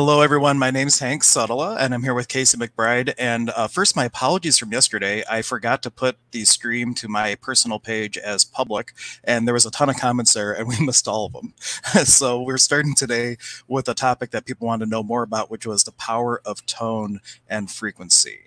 Hello, everyone. My name is Hank Suttala, and I'm here with Casey McBride. And uh, first, my apologies from yesterday. I forgot to put the stream to my personal page as public, and there was a ton of comments there, and we missed all of them. so we're starting today with a topic that people want to know more about, which was the power of tone and frequency.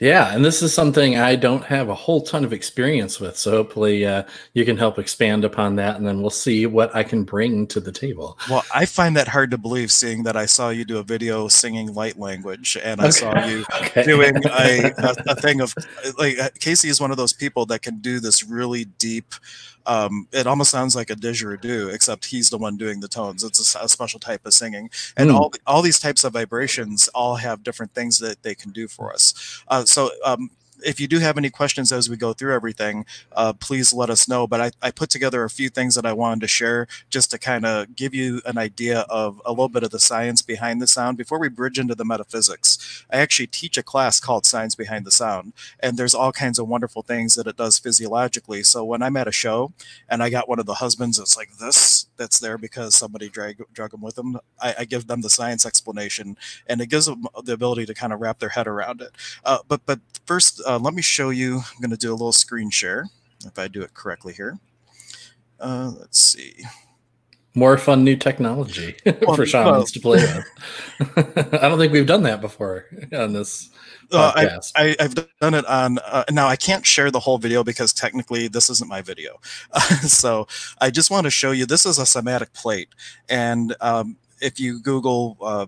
Yeah, and this is something I don't have a whole ton of experience with. So hopefully uh, you can help expand upon that, and then we'll see what I can bring to the table. Well, I find that hard to believe, seeing that I saw you do a video singing light language, and I okay. saw you okay. doing a, a, a, thing of like Casey is one of those people that can do this really deep um, it almost sounds like a didgeridoo, except he's the one doing the tones. It's a, a special type of singing, and mm. all all these types of vibrations all have different things that they can do for us. Uh, so um, if you do have any questions as we go through everything, uh, please let us know. But I, I, put together a few things that I wanted to share just to kind of give you an idea of a little bit of the science behind the sound before we bridge into the metaphysics. I actually teach a class called Science Behind the Sound, and there's all kinds of wonderful things that it does physiologically. So when I'm at a show and I got one of the husbands that's like this, that's there because somebody drag, drug them with them, I, I give them the science explanation, and it gives them the ability to kind of wrap their head around it. Uh, but but first, uh, let me show you. I'm going to do a little screen share if I do it correctly here. Uh, let's see. More fun new technology well, for shamans to play with. I don't think we've done that before on this podcast. Uh, I, have done it on uh, now. I can't share the whole video because technically this isn't my video. so I just want to show you. This is a cymatic plate, and um, if you Google uh,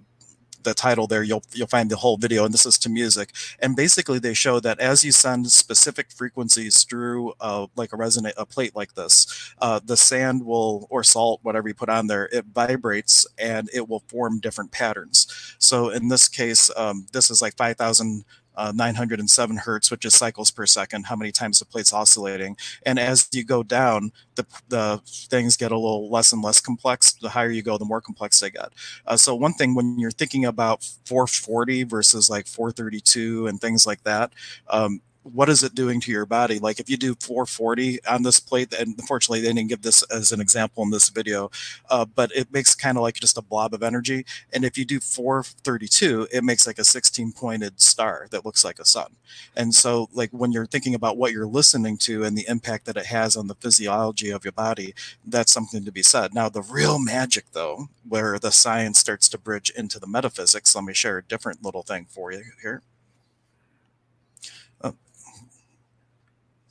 the title there, you'll you'll find the whole video, and this is to music. And basically, they show that as you send specific frequencies through uh, like a resonate a plate like this, uh, the sand will or salt, whatever you put on there, it vibrates and it will form different patterns. So in this case, um, this is like 5,000 uh, 907 hertz, which is cycles per second, how many times the plate's oscillating. And as you go down, the, the things get a little less and less complex. The higher you go, the more complex they get. Uh, so one thing when you're thinking about 440 versus like 432 and things like that, um, what is it doing to your body? Like if you do 440 on this plate, and unfortunately they didn't give this as an example in this video, uh, but it makes kind of like just a blob of energy. And if you do 432, it makes like a 16 pointed star that looks like a sun. And so like when you're thinking about what you're listening to and the impact that it has on the physiology of your body, that's something to be said. Now the real magic though, where the science starts to bridge into the metaphysics, let me share a different little thing for you here.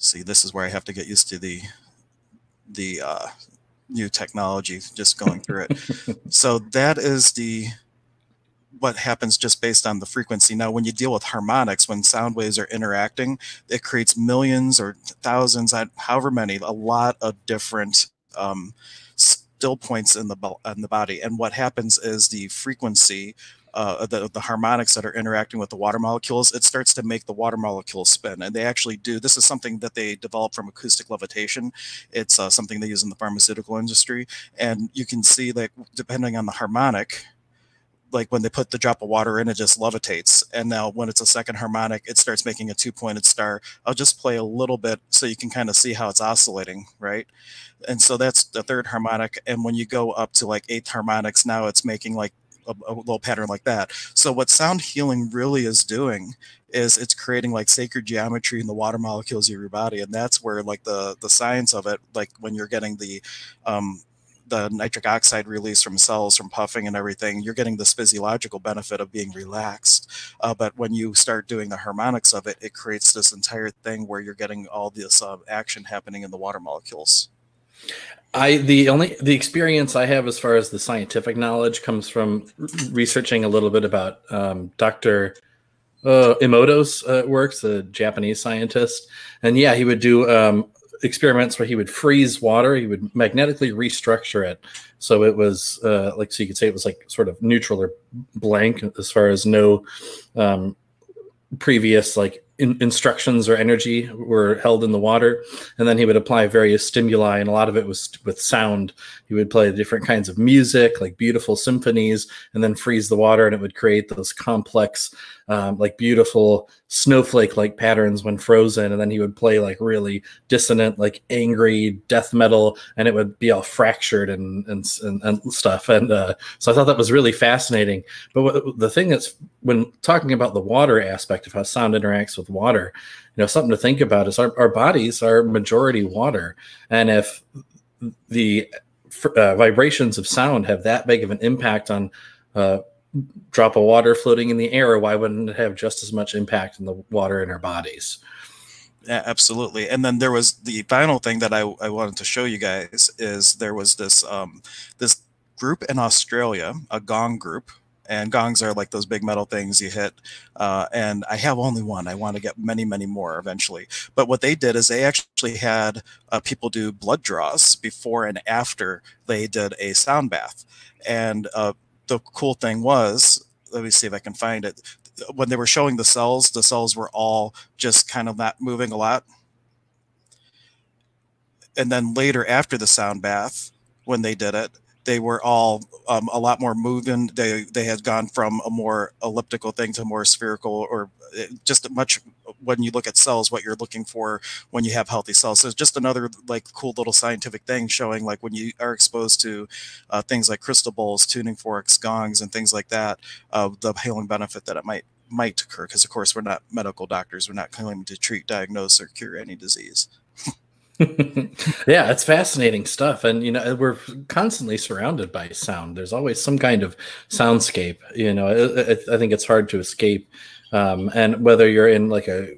See this is where I have to get used to the the uh, new technology just going through it. so that is the what happens just based on the frequency. Now, when you deal with harmonics, when sound waves are interacting, it creates millions or thousands, however many, a lot of different um, still points in the in the body. And what happens is the frequency uh, the, the harmonics that are interacting with the water molecules, it starts to make the water molecules spin. And they actually do, this is something that they developed from acoustic levitation. It's uh, something they use in the pharmaceutical industry. And you can see that depending on the harmonic, like when they put the drop of water in, it just levitates. And now when it's a second harmonic, it starts making a two-pointed star. I'll just play a little bit so you can kind of see how it's oscillating, right? And so that's the third harmonic. And when you go up to like eighth harmonics, now it's making like a, a little pattern like that. So what sound healing really is doing is it's creating like sacred geometry in the water molecules of your body, and that's where like the the science of it, like when you're getting the um, the nitric oxide release from cells from puffing and everything, you're getting this physiological benefit of being relaxed. Uh, but when you start doing the harmonics of it, it creates this entire thing where you're getting all this uh, action happening in the water molecules. I the only the experience I have as far as the scientific knowledge comes from researching a little bit about um, Dr. Uh, Emoto's uh, works, a Japanese scientist, and yeah, he would do um, experiments where he would freeze water. He would magnetically restructure it so it was uh, like so you could say it was like sort of neutral or blank as far as no um, previous like in, instructions or energy were held in the water and then he would apply various stimuli and a lot of it was with sound. He would play different kinds of music like beautiful symphonies and then freeze the water and it would create those complex um, like beautiful snowflake like patterns when frozen and then he would play like really dissonant like angry death metal and it would be all fractured and and, and, and stuff. And uh, so i thought that was really fascinating. But what, the thing that's when talking about the water aspect of how sound interacts with water you know something to think about is our, our bodies are majority water. And if the uh, vibrations of sound have that big of an impact on uh, drop of water floating in the air, why wouldn't it have just as much impact in the water in our bodies? Yeah, absolutely. And then there was the final thing that I, I wanted to show you guys is there was this um, this group in Australia, a gong group, and gongs are like those big metal things you hit. Uh, and I have only one. I want to get many, many more eventually. But what they did is they actually had uh, people do blood draws before and after they did a sound bath. And uh, the cool thing was, let me see if I can find it. When they were showing the cells, the cells were all just kind of not moving a lot. And then later, after the sound bath, when they did it, they were all um, a lot more moving. They they had gone from a more elliptical thing to more spherical, or uh, just much. When you look at cells, what you're looking for when you have healthy cells. So just another like cool little scientific thing showing like when you are exposed to uh, things like crystal bowls, tuning forks, gongs, and things like that, uh, the healing benefit that it might might occur. Because of course we're not medical doctors. We're not claiming to treat, diagnose, or cure any disease. yeah, it's fascinating stuff. And, you know, uh, we're constantly surrounded by sound. There's always some kind of soundscape. You know, it, it, I think it's hard to escape. Um, and whether you're in like a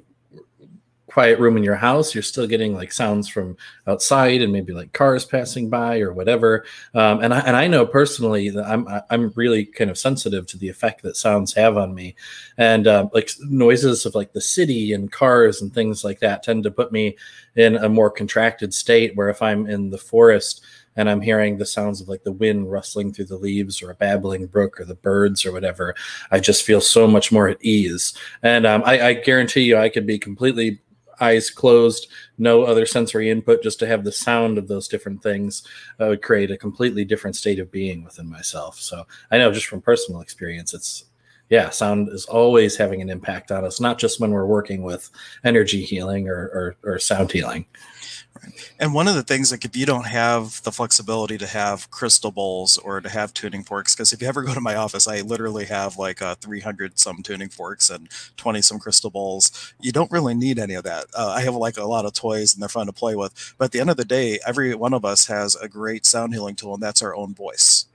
quiet room in your house, you're still getting like sounds from outside and maybe like cars passing by or whatever. Um, and I, and I know personally that I'm I'm really kind of sensitive to the effect that sounds have on me, and uh, like noises of like the city and cars and things like that tend to put me in a more contracted state. Where if I'm in the forest and I'm hearing the sounds of like the wind rustling through the leaves or a babbling brook or the birds or whatever, I just feel so much more at ease. And um, I, I, guarantee you, I could be completely eyes closed, no other sensory input, just to have the sound of those different things uh, would create a completely different state of being within myself. So I know just from personal experience, it's yeah, sound is always having an impact on us, not just when we're working with energy healing or, or, or sound healing. And one of the things, like if you don't have the flexibility to have crystal bowls or to have tuning forks, because if you ever go to my office, I literally have like uh, 300 some tuning forks and 20 some crystal bowls. You don't really need any of that. Uh, I have like a lot of toys and they're fun to play with. But at the end of the day, every one of us has a great sound healing tool, and that's our own voice.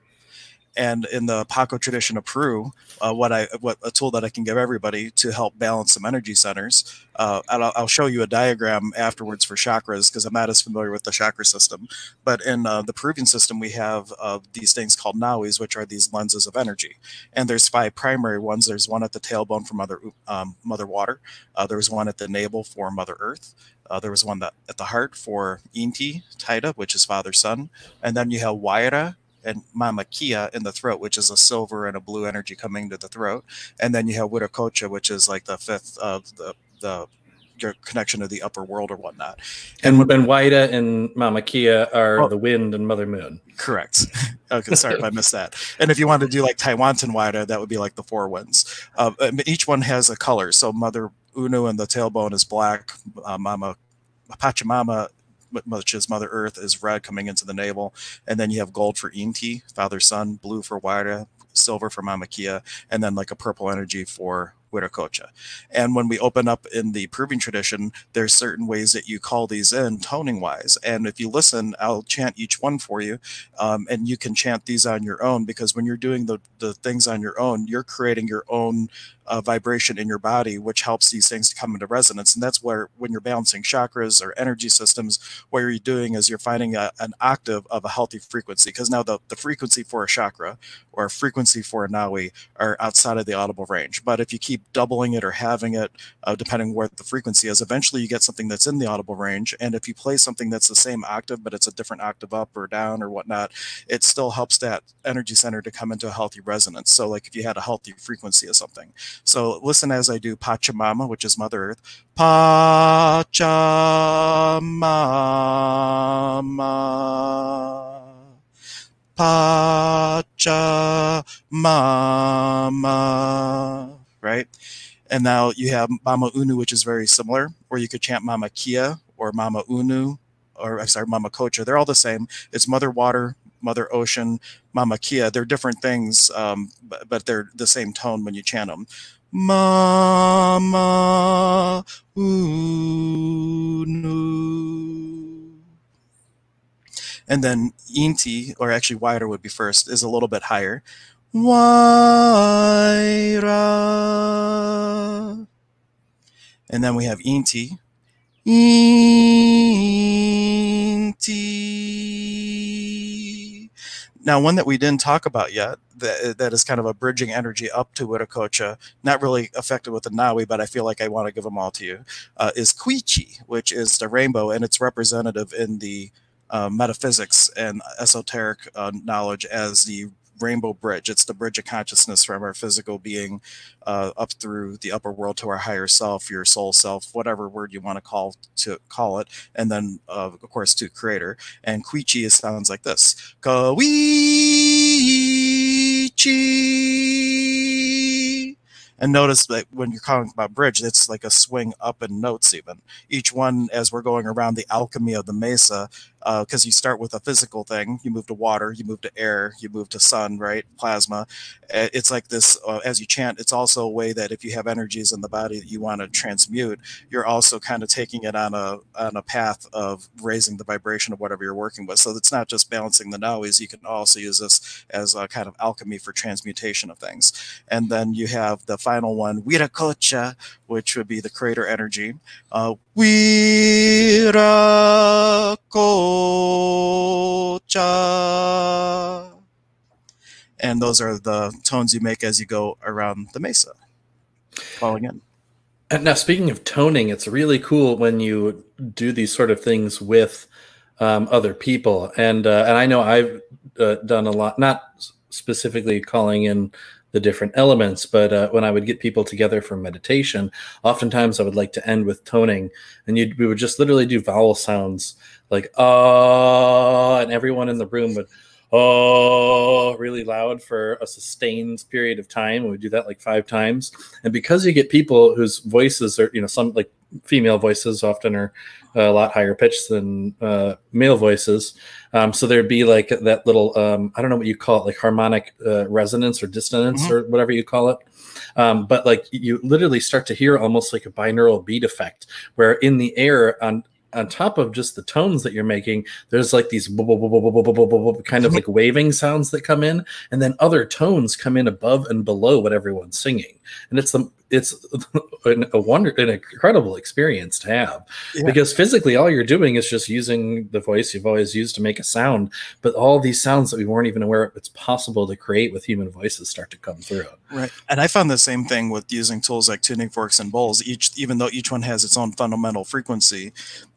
And in the Paqo tradition of Peru, uh, what I what a tool that I can give everybody to help balance some energy centers. Uh, I'll, I'll, show you a diagram afterwards for chakras because I'm not as familiar with the chakra system. But in uh, the Peruvian system, we have uh, these things called nawis, which are these lenses of energy. And there's five primary ones. There's one at the tailbone for Mother um, Mother Water. Uh, there's one at the navel for Mother Earth. Uh, there was one that at the heart for Inti Taita, which is Father Sun. and then you have Waira, and Mama Kia in the throat, which is a silver and a blue energy coming to the throat. And then you have Wiracocha, which is like the fifth of the, the your connection to the upper world or whatnot. And and, Waida and Mama Kia are oh, the wind and Mother Moon. Correct. okay, sorry if I missed that. And if you want to do like Taiwantan Waida, that would be like the four winds. Uh, each one has a color. So Mother Unu and the tailbone is black. Uh, Mama Pachamama which is Mother Earth, is red coming into the navel. And then you have gold for Inti, Father Sun, blue for Waira, silver for Mama Kia, and then like a purple energy for Wiracocha. And when we open up in the Peruvian tradition, there's certain ways that you call these in toning wise. And if you listen, I'll chant each one for you. Um, and you can chant these on your own because when you're doing the, the things on your own, you're creating your own uh, vibration in your body, which helps these things to come into resonance. And that's where, when you're balancing chakras or energy systems, what you're doing is you're finding a, an octave of a healthy frequency. Because now the, the frequency for a chakra or a frequency for a nawi are outside of the audible range. But if you keep doubling it or having it, uh, depending where the frequency is. Eventually, you get something that's in the audible range. And if you play something that's the same octave, but it's a different octave up or down or whatnot, it still helps that energy center to come into a healthy resonance. So, like if you had a healthy frequency of something. So, listen as I do Pachamama, which is Mother Earth. Pachamama. Pachamama, right? And now you have Mama Unu, which is very similar, or you could chant Mama Kia or Mama Unu, or I'm sorry, Mama Kocha. They're all the same. It's Mother Water, Mother Ocean, Mama Kia. They're different things, um, but, but they're the same tone when you chant them. Mama Unu. And then Inti, or actually Waira would be first, is a little bit higher. Waira. And then we have Inti. Inti. Now, one that we didn't talk about yet, that, that is kind of a bridging energy up to Wiracocha, not really affected with the Nawi, but I feel like I want to give them all to you, uh, is Quichi, which is the rainbow, and it's representative in the uh, metaphysics and esoteric uh, knowledge as the rainbow bridge. It's the bridge of consciousness from our physical being uh, up through the upper world to our higher self, your soul self, whatever word you want to call to call it, and then uh, of course to creator. And Quichi sounds like this: Kawichi. And notice that when you're calling about bridge, it's like a swing up in notes even. Each one, as we're going around the alchemy of the mesa, because uh, you start with a physical thing, you move to water, you move to air, you move to sun, right? Plasma. It's like this, uh, as you chant, it's also a way that if you have energies in the body that you want to transmute, you're also kind of taking it on a on a path of raising the vibration of whatever you're working with. So it's not just balancing the nawis, you can also use this as a kind of alchemy for transmutation of things. And then you have the final one, Wiracocha, which would be the creator energy. Uh. And those are the tones you make as you go around the mesa, falling in. And now, speaking of toning, it's really cool when you do these sort of things with um, other people. And uh, and I know I've uh, done a lot, not specifically calling in the different elements. But uh, when I would get people together for meditation, oftentimes I would like to end with toning, and you we would just literally do vowel sounds like "ah," and everyone in the room would oh really loud for a sustained period of time. We do that like five times, and because you get people whose voices are you know some like female voices often are a lot higher pitched than uh, male voices. Um, so there'd be like that little, um, I don't know what you call it, like harmonic uh, resonance or dissonance mm-hmm. or whatever you call it. Um, but like you literally start to hear almost like a binaural beat effect, where in the air on on top of just the tones that you're making, there's like these kind of like waving sounds that come in, and then other tones come in above and below what everyone's singing, and it's the it's a wonder an incredible experience to have. Yeah. because physically all you're doing is just using the voice you've always used to make a sound but all these sounds that we weren't even aware of it's possible to create with human voices start to come through. Right. And i found the same thing with using tools like tuning forks and bowls each even though each one has its own fundamental frequency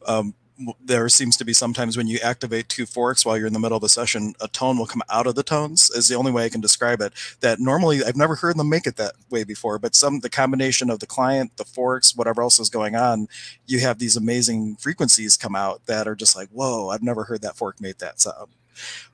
um, there seems to be sometimes when you activate two forks while you're in the middle of a session, a tone will come out of the tones is the only way I can describe it. That normally I've never heard them make it that way before, but some the combination of the client, the forks, whatever else is going on, you have these amazing frequencies come out that are just like, whoa, I've never heard that fork make that sound.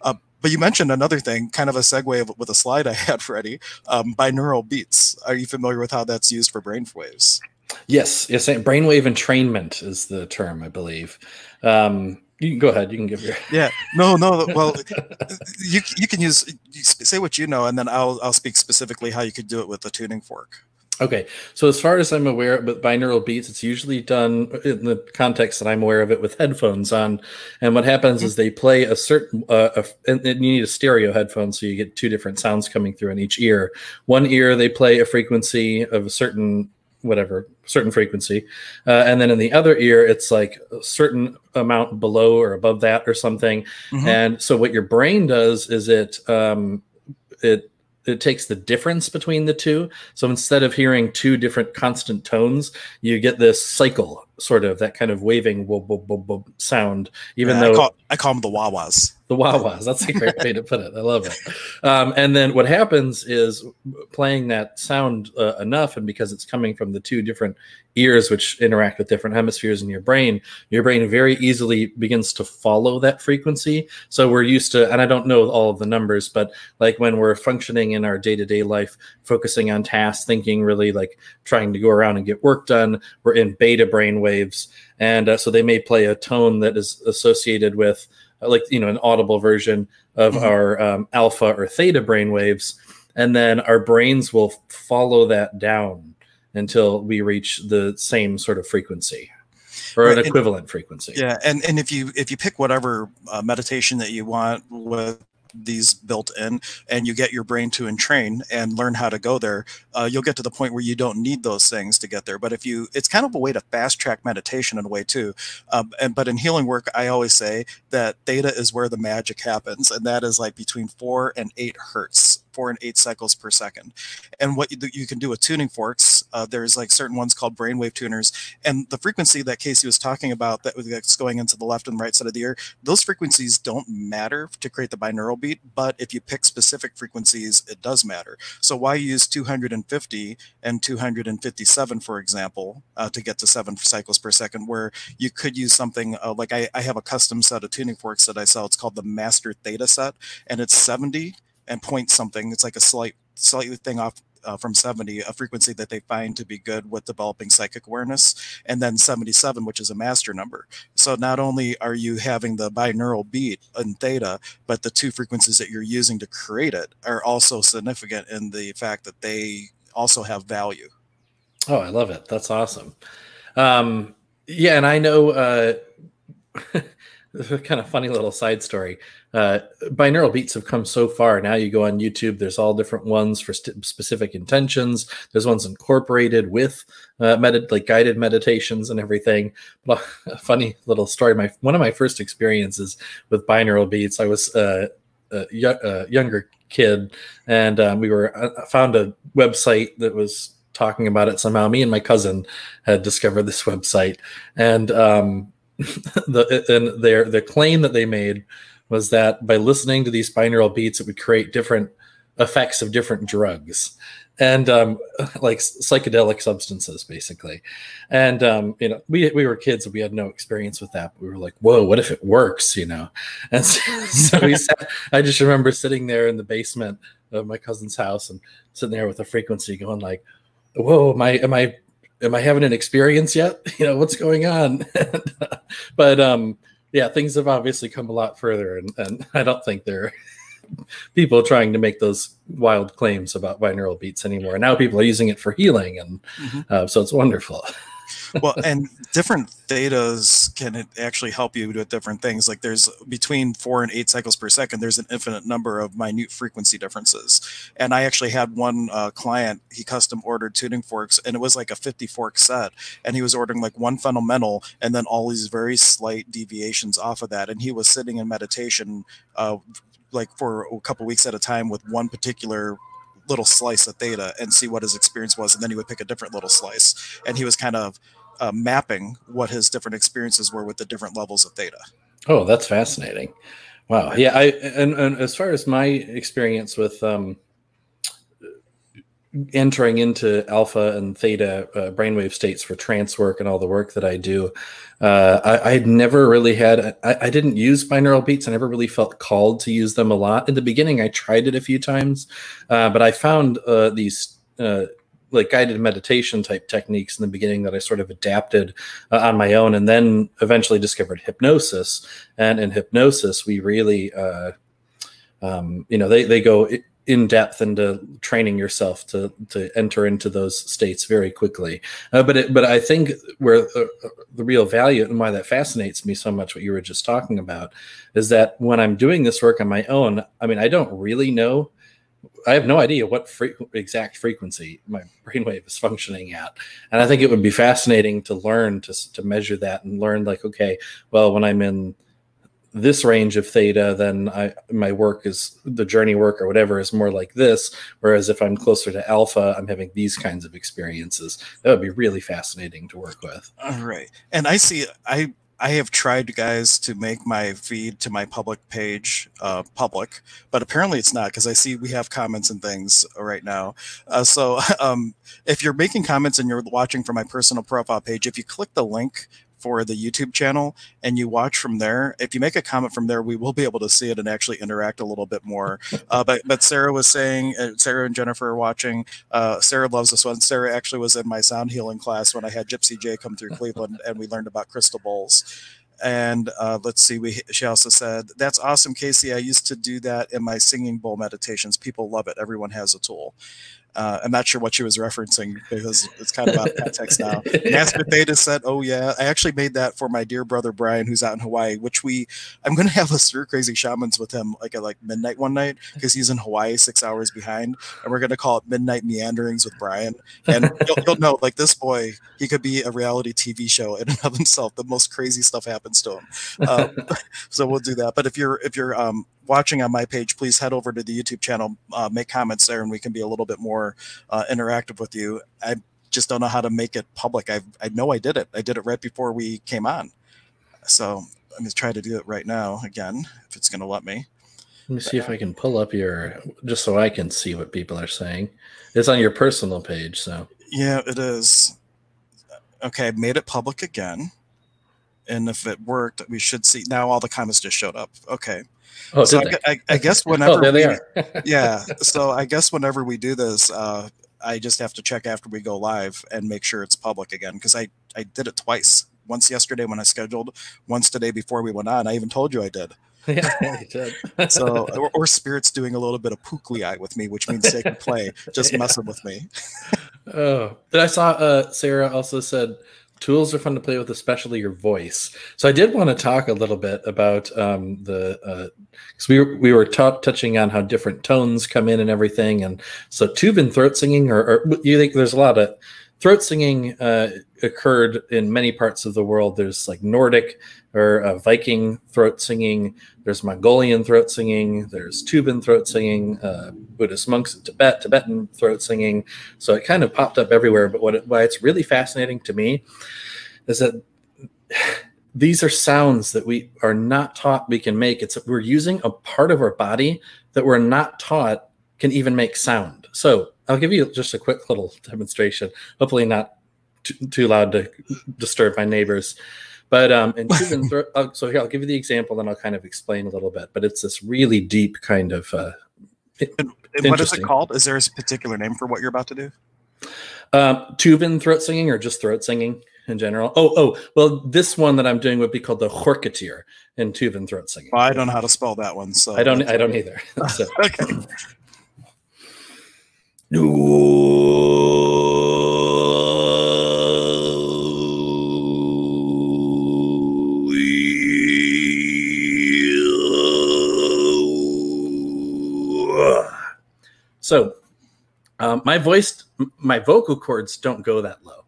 Uh, but you mentioned another thing, kind of a segue with a slide I had ready, um, binaural beats. Are you familiar with how that's used for brain waves? Yes, yes. Brainwave entrainment is the term, I believe. Um, you can go ahead. You can give your. Yeah. No. No. Well, you you can use you say what you know, and then I'll I'll speak specifically how you could do it with the tuning fork. Okay, so as far as I'm aware, with binaural beats, it's usually done in the context that I'm aware of it with headphones on. And what happens mm-hmm. is they play a certain, uh, a, and you need a stereo headphone, so you get two different sounds coming through in each ear. One ear they play a frequency of a certain whatever certain frequency uh, and then in the other ear it's like a certain amount below or above that or something mm-hmm. and so what your brain does is it um, it it takes the difference between the two. So instead of hearing two different constant tones, you get this cycle, sort of that kind of waving sound. Even Yeah, though I call, them the wah-wahs. the wah-wahs. That's a great way to put it. I love it. Um, and then what happens is playing that sound uh, enough, and because it's coming from the two different ears, which interact with different hemispheres in your brain, your brain very easily begins to follow that frequency. So we're used to, and I don't know all of the numbers, but like when we're functioning in our day-to-day life, focusing on tasks, thinking really like trying to go around and get work done, we're in beta brain waves, and uh, so they may play a tone that is associated with like you know an audible version of Mhm. our um, alpha or theta brain waves and then our brains will follow that down until we reach the same sort of frequency or Right, an and- equivalent frequency Yeah, and and if you if you pick whatever uh, meditation that you want with these built in and you get your brain to entrain and learn how to go there uh, you'll get to the point where you don't need those things to get there. But if you it's kind of a way to fast track meditation in a way too um, and but in healing work i always say that theta is where the magic happens and that is like between four and eight hertz four and eight cycles per second and what you, you can do with tuning forks uh, there's like certain ones called brainwave tuners and the frequency that Casey was talking about that was- that's going into the left and right side of the ear, those frequencies don't matter to create the binaural beat, but if you pick specific frequencies, it does matter. So why use 250 and 257, for example, uh, to get to seven cycles per second, where you could use something uh, like I, I have a custom set of tuning forks that I sell. It's called the Master Theta set, and it's 70 and point something. It's like a slight, slightly thing off uh, from 70, a frequency that they find to be good with developing psychic awareness, and then 77, which is a master number. So not only are you having the binaural beat in theta, but the two frequencies that you're using to create it are also significant in the fact that they also have value. oh i love it that's awesome um, yeah and i know uh, kind of funny little side story. Uh, binaural beats have come so far. Now you go on youtube there's all different ones for st- specific intentions. There's ones incorporated with uh, med- like guided meditations and everything. But a funny little story. My one of my first experiences with binaural beats i was uh, younger kid and um, we were uh, found a website that was talking about it somehow. Me and my cousin had discovered this website and um, the and their the claim that they made was that by listening to these binaural beats, it would create different effects of different drugs and um, like psychedelic substances, basically. And um, you know, we we were kids and we had no experience with that. We were like, "Whoa, what if it works?" You know. And so, so we sat, I just remember sitting there in the basement of my cousin's house and sitting there with a frequency going like, "Whoa, I am I am I having an experience yet? You know, what's going on?" but um, yeah, things have obviously come a lot further, and, and I don't think there are people trying to make those wild claims about binaural beats anymore. Now people are using it for healing, and Mhm. uh, so it's wonderful. Well, and different thetas can actually help you with different things. Like there's between four and eight cycles per second, there's an infinite number of minute frequency differences. And I actually had one uh, client, he custom ordered tuning forks, and it was like a 50 fork set. And he was ordering like one fundamental and then all these very slight deviations off of that. And he was sitting in meditation uh, like for a couple weeks at a time with one particular little slice of theta and see what his experience was and then he would pick a different little slice and he was kind of uh, mapping what his different experiences were with the different levels of theta Oh, that's fascinating. Wow. Yeah, I and, and as far as my experience with um entering into alpha and theta uh, brainwave states for trance work and all the work that I do, uh, I, I had never really had. I, I didn't use binaural beats. I never really felt called to use them a lot. In the beginning, I tried it a few times, uh, but I found uh, these uh, like guided meditation type techniques in the beginning that I sort of adapted uh, on my own, and then eventually discovered hypnosis. And in hypnosis, we really, uh, um, you know, they they go in depth into training yourself to to enter into those states very quickly. Uh, but it, but I think where uh, uh, the real value and why that fascinates me so much, what you were just talking about, is that when I'm doing this work on my own, I mean, I don't really know. I have no idea what fre- exact frequency my brainwave is functioning at, and I think it would be fascinating to learn to to measure that and learn like, okay, well, when I'm in this range of theta, then I my work is the journey work or whatever is more like this. Whereas if I'm closer to alpha, I'm having these kinds of experiences. That would be really fascinating to work with. All right, and I see I I have tried, guys, to make my feed to my public page uh, public, but apparently it's not because I see we have comments and things right now. Uh, so um, if you're making comments and you're watching from my personal profile page, if you click the link for the YouTube channel and you watch from there, if you make a comment from there, we will be able to see it and actually interact a little bit more. Uh, but but Sarah was saying, uh, Sarah and Jennifer are watching. Uh, Sarah loves this one. Sarah actually was in my sound healing class when I had Gypsy J come through Cleveland and we learned about crystal bowls. And uh, let's see, we she also said, That's awesome, Casey. I used to do that in my singing bowl meditations. People love it. Everyone has a tool. Uh, I'm not sure what she was referencing because it's kind of out of context now. Master Theta said, "Oh yeah, I actually made that for my dear brother Brian, who's out in Hawaii. Which we, I'm going to have a stir crazy shamans with him like at like midnight one night because he's in Hawaii, six hours behind, and we're going to call it Midnight Meanderings with Brian. And you'll, you'll know, like this boy, he could be a reality TV show in and of himself. The most crazy stuff happens to him. Um, so we'll do that. But if you're if you're um, watching on my page, please head over to the YouTube channel, uh, make comments there, and we can be a little bit more uh, interactive with you. I just don't know how to make it public. I I know I did it. I did it right before we came on, so I'm gonna try to do it right now again if it's gonna let me. Let me see if I can pull up your just so I can see what people are saying. It's on your personal page, so yeah, it is. Okay, I made it public again. And if it worked, we should see now all the comments just showed up. Okay. Oh, so I. I, I guess whenever oh, there they we- are. yeah. So I guess whenever we do this, uh, I just have to check after we go live and make sure it's public again because I I did it twice. Once yesterday when I scheduled, once today before we went on. I even told you I did. yeah, you did. So or, or spirits doing a little bit of pukllay with me, which means they can play, just Yeah. messing with me. Oh, but I saw uh, Sarah also said tools are fun to play with, especially your voice. So I did want to talk a little bit about um, the because we were, we were ta- touching on how different tones come in and everything, and so Tuvan throat singing, or, or you think there's a lot of throat singing uh, occurred in many parts of the world. There's like Nordic or uh, Viking throat singing. There's Mongolian throat singing. There's Tuvan throat singing. Uh, Buddhist monks in Tibet, Tibetan throat singing. So it kind of popped up everywhere. But what it, why it's really fascinating to me is that these are sounds that we are not taught we can make. It's we're using a part of our body that we're not taught can even make sound. So I'll give you just a quick little demonstration. Hopefully not too, too loud to disturb my neighbors. But um, in Tuvan throat, uh, so here I'll give you the example, then I'll kind of explain a little bit. But it's this really deep kind of uh, And what is it called? Is there a particular name for what you're about to do? Um, Tuvan throat singing or just throat singing in general? Oh, oh, well, this one that I'm doing would be called the Horketir in Tuvan throat singing. Well, I don't know how to spell that one, so I don't. I don't either. so, Okay. So um, my voice, my vocal cords don't go that low.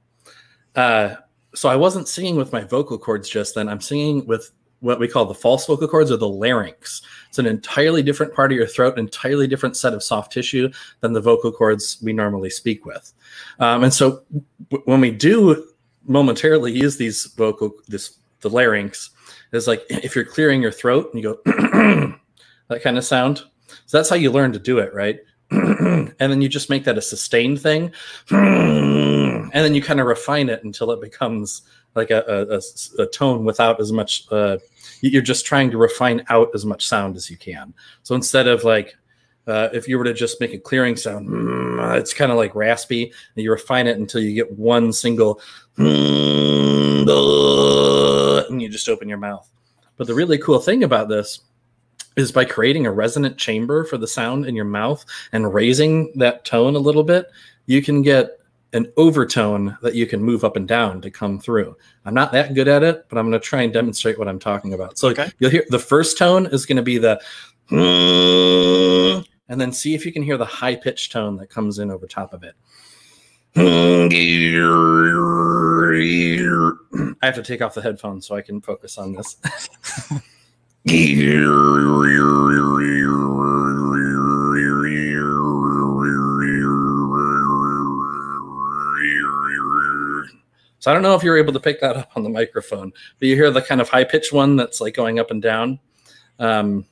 Uh, so I wasn't singing with my vocal cords just then. I'm singing with what we call the false vocal cords or the larynx. It's an entirely different part of your throat, entirely different set of soft tissue than the vocal cords we normally speak with. Um, and so w- when we do momentarily use these vocal, this the larynx is like if you're clearing your throat and you go that kind of sound. So that's how you learn to do it, right? and then you just make that a sustained thing, and then you kind of refine it until it becomes like a a tone without as much. Uh, you're just trying to refine out as much sound as you can. So instead of like, uh, if you were to just make a clearing sound, it's kind of like raspy, and you refine it until you get one single, and you just open your mouth. But the really cool thing about this is by creating a resonant chamber for the sound in your mouth and raising that tone a little bit, you can get an overtone that you can move up and down to come through. I'm not that good at it, but I'm going to try and demonstrate what I'm talking about. So Okay. you'll hear the first tone is going to be the and then see if you can hear the high pitched tone that comes in over top of it. I have to take off the headphones so I can focus on this. So I don't know if you're able to pick that up on the microphone, but you hear the kind of high pitched one that's like going up and down. Um,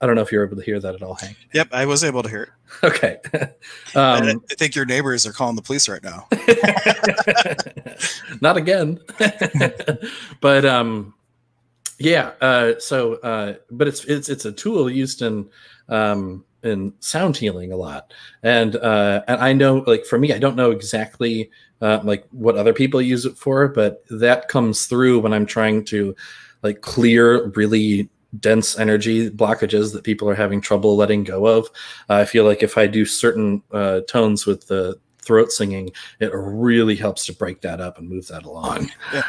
I don't know if you're able to hear that at all, Hank. Yep, I was able to hear it. Okay. I, I think your neighbors are calling the police right now. Not again. but um, yeah. Uh, so, uh, but it's it's it's a tool used in um, in sound healing a lot, and uh, and I know like for me, I don't know exactly uh, like what other people use it for, but that comes through when I'm trying to like clear really dense energy blockages that people are having trouble letting go of. Uh, I feel like if I do certain uh, tones with the throat singing, it really helps to break that up and move that along. Yeah.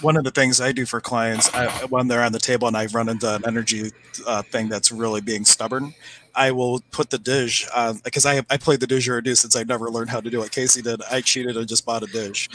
One of the things I do for clients I, when they're on the table and I've run into an energy uh, thing that's really being stubborn, I will put the didge um, because I I played the didgeridoo since I never learned how to do what Casey did. I cheated and just bought a didge,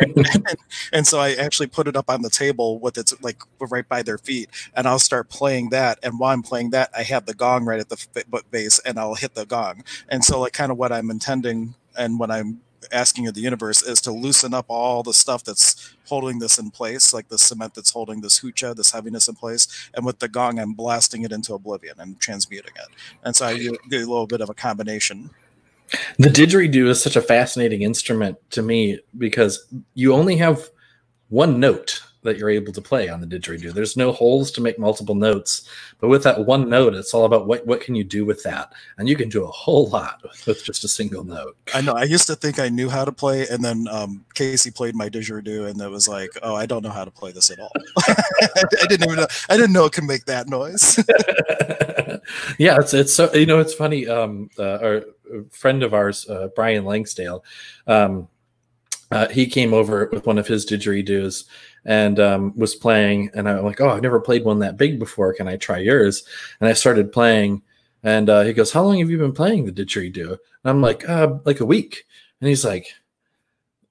and, and so I actually put it up on the table with its like right by their feet, and I'll start playing that. And while I'm playing that, I have the gong right at the base, and I'll hit the gong. And so like kind of what I'm intending and what I'm asking of the universe is to loosen up all the stuff that's holding this in place, like the cement that's holding this hucha, this heaviness in place. And with the gong, I'm blasting it into oblivion and transmuting it. And so I do, do a little bit of a combination. The didgeridoo is such a fascinating instrument to me because you only have one note that you're able to play on the didgeridoo. There's no holes to make multiple notes, but with that one note, it's all about what what can you do with that, and you can do a whole lot with just a single note. I know. I used to think I knew how to play, and then um, Casey played my didgeridoo, and it was like, oh, I don't know how to play this at all. I didn't even know. I didn't know it could make that noise. yeah, it's it's so you know it's funny. Um, uh, our friend of ours, uh, Brian Langsdale. Um, uh, he came over with one of his didgeridoos and um, was playing. And I'm like, oh, I've never played one that big before. Can I try yours? And I started playing. And uh, he goes, how long have you been playing the didgeridoo? And I'm like, uh, like a week. And he's like,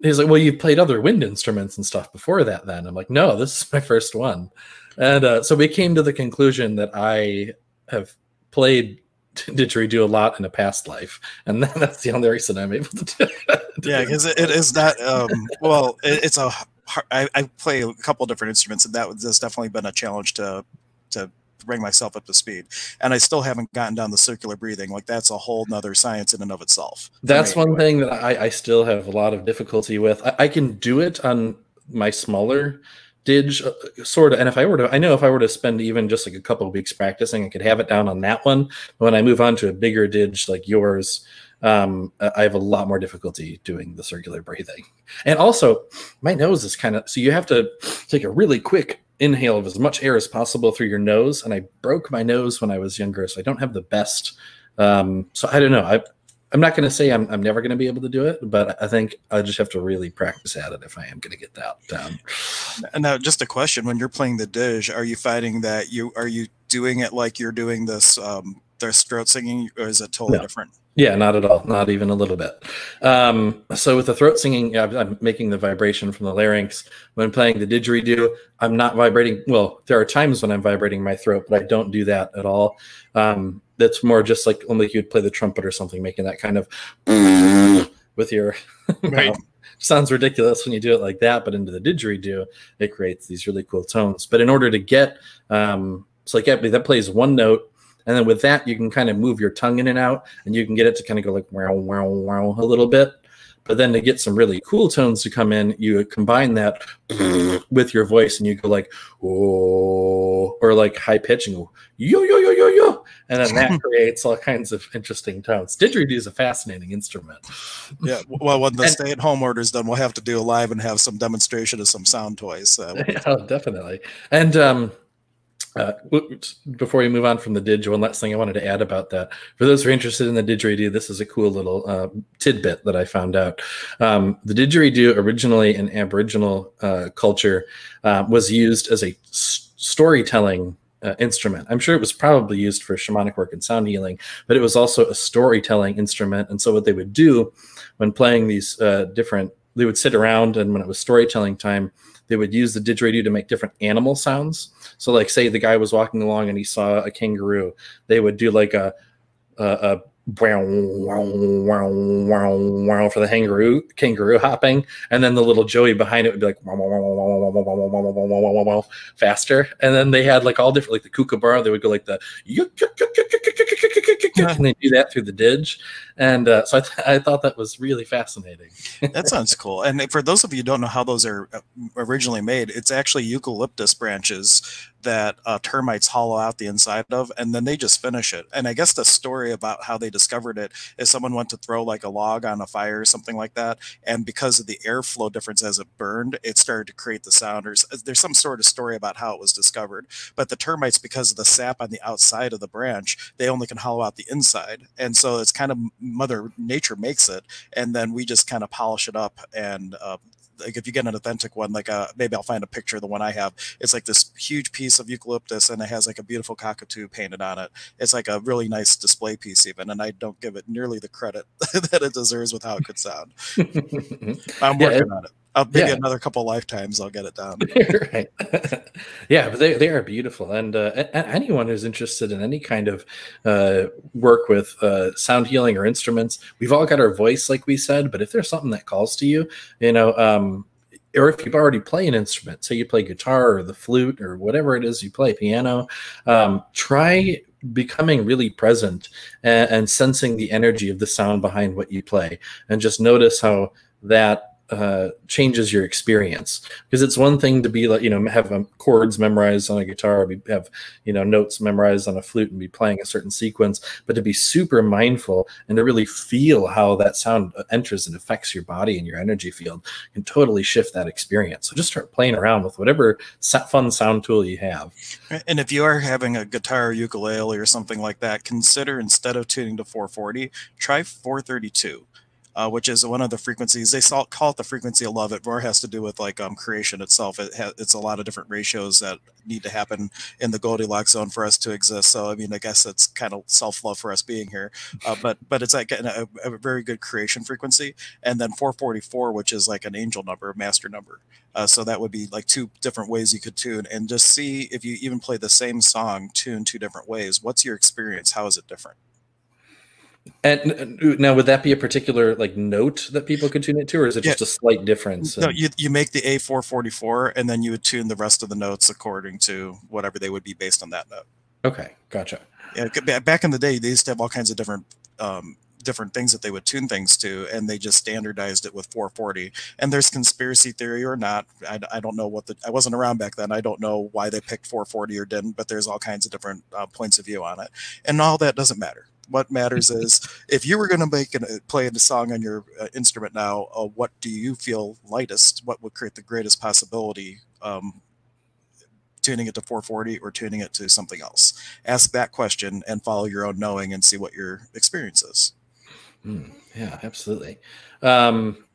he's like, well, you've played other wind instruments and stuff before that. Then I'm like, no, this is my first one. And uh, so we came to the conclusion that I have played didgeridoo a lot in a past life, and that's the only reason I'm able to do it. yeah, because it, is not. Um, well, it, it's a I, I play a couple different instruments, and that has definitely been a challenge to to bring myself up to speed. And I still haven't gotten down the circular breathing. Like that's a whole nother science in and of itself. That's one thing that I, I, still have a lot of difficulty with. I, I can do it on my smaller didge uh, sort of and if i were to i know if i were to spend even just like a couple of weeks practicing i could have it down on that one but when i move on to a bigger didge like yours um, I have a lot more difficulty doing the circular breathing. And also, my nose is kind of so you have to take a really quick inhale of as much air as possible through your nose. And I broke my nose when I was younger, so I don't have the best. Um, so I don't know. I, I'm not going to say I'm, I'm never going to be able to do it, but I think I just have to really practice at it if I am going to get that down. Now, just a question: When you're playing the didge, are you finding that you are you doing it like you're doing this um, their throat singing, or is it totally no. different? Yeah, not at all. Not even a little bit. Um, so with the throat singing, I'm making the vibration from the larynx. When playing the didgeridoo, I'm not vibrating. Well, there are times when I'm vibrating my throat, but I don't do that at all. Um, that's more just like like you'd play the trumpet or something, making that kind of with your right. Sounds ridiculous when you do it like that, but into the didgeridoo, it creates these really cool tones. But in order to get, um, so like that plays one note and then with that, you can kind of move your tongue in and out, and you can get it to kind of go like wow, wow, wow a little bit. But then to get some really cool tones to come in, you combine that with your voice, and you go like oh, or like high pitch and go yo yo yo yo yo, and then that creates all kinds of interesting tones. Didgeridoo is a fascinating instrument. Yeah, well, when the stay-at-home order is done, we'll have to do a live and have some demonstration of some sound toys. So. yeah, definitely. And um, uh, before we move on from the didge, one last thing I wanted to add about that. For those who are interested in the didgeridoo, this is a cool little uh, tidbit that I found out. Um, the didgeridoo, originally in Aboriginal uh, culture, uh, was used as a storytelling uh, instrument. I'm sure it was probably used for shamanic work and sound healing, but it was also a storytelling instrument. And so, what they would do when playing these uh, different they would sit around, and when it was storytelling time, they would use the didgeridoo to make different animal sounds. So, like, say the guy was walking along and he saw a kangaroo, they would do like a, a, a wow, wow, wow, wow, for the kangaroo, kangaroo hopping, and then the little Joey behind it would be like faster, and then they had like all different, like the kookaburra, they would go like the and they do that through the didge, and uh, so I, th- I thought that was really fascinating. that sounds cool. And for those of you who don't know how those are originally made, it's actually eucalyptus branches that uh, termites hollow out the inside of, and then they just finish it. And I guess the story about how they discovered it is someone went to throw like a log on a fire or something like that, and because of the airflow difference as it burned, it started to create the sound. Or there's some sort of story about how it was discovered. But the termites, because of the sap on the outside of the branch, they only can hollow out the inside, and so it's kind of Mother Nature makes it, and then we just kind of polish it up and uh, like if you get an authentic one, like uh, maybe I'll find a picture of the one I have. It's like this huge piece of eucalyptus, and it has like a beautiful cockatoo painted on it. It's like a really nice display piece, even, and I don't give it nearly the credit that it deserves with how it could sound. I'm working yeah, on it. I'll maybe yeah. another couple lifetimes I'll get it done. right. yeah, but they, they are beautiful. And uh, anyone who's interested in any kind of uh, work with uh, sound healing or instruments, we've all got our voice, like we said. But if there's something that calls to you, you know, um, or if you already play an instrument, say you play guitar or the flute or whatever it is you play, piano, um, try becoming really present and, and, sensing the energy of the sound behind what you play, and just notice how that uh, changes your experience. Because it's one thing to be like you know have um, chords memorized on a guitar or be, have you know notes memorized on a flute and be playing a certain sequence but to be super mindful and to really feel how that sound uh, enters and affects your body and your energy field can totally shift that experience. So just start playing around with whatever fun sound tool you have. And if you are having a guitar ukulele or something like that consider instead of tuning to 440 try 432 uh, which is one of the frequencies. They call it the frequency of love. It more has to do with like um, creation itself. It it's a lot of different ratios that need to happen in the Goldilocks zone for us to exist. So I mean, I guess it's kind of self love for us being here. Uh, but but it's like a, a, very good creation frequency. And then 444, which is like an angel number, a master number. Uh, so that would be like two different ways you could tune, and just see if you even play the same song tuned two different ways. What's your experience? How is it different? And now, would that be a particular like note that people could tune it to, or is it just yeah. a slight difference? No, you, you make the A444, and then you would tune the rest of the notes according to whatever they would be based on that note. Okay, gotcha. Yeah, back in the day, they used to have all kinds of different um, different things that they would tune things to, and they just standardized it with 440. And there's conspiracy theory or not. I, I don't know what the I wasn't around back then. I don't know why they picked 440 or didn't, but there's all kinds of different uh, points of view on it, and all that doesn't matter what matters is if you were going to make an, uh, play a song on your uh, instrument now, uh, what do you feel lightest? What would create the greatest possibility? Um, tuning it to 440 or tuning it to something else? Ask that question and follow your own knowing and see what your experience is. Mm, yeah, absolutely. Um,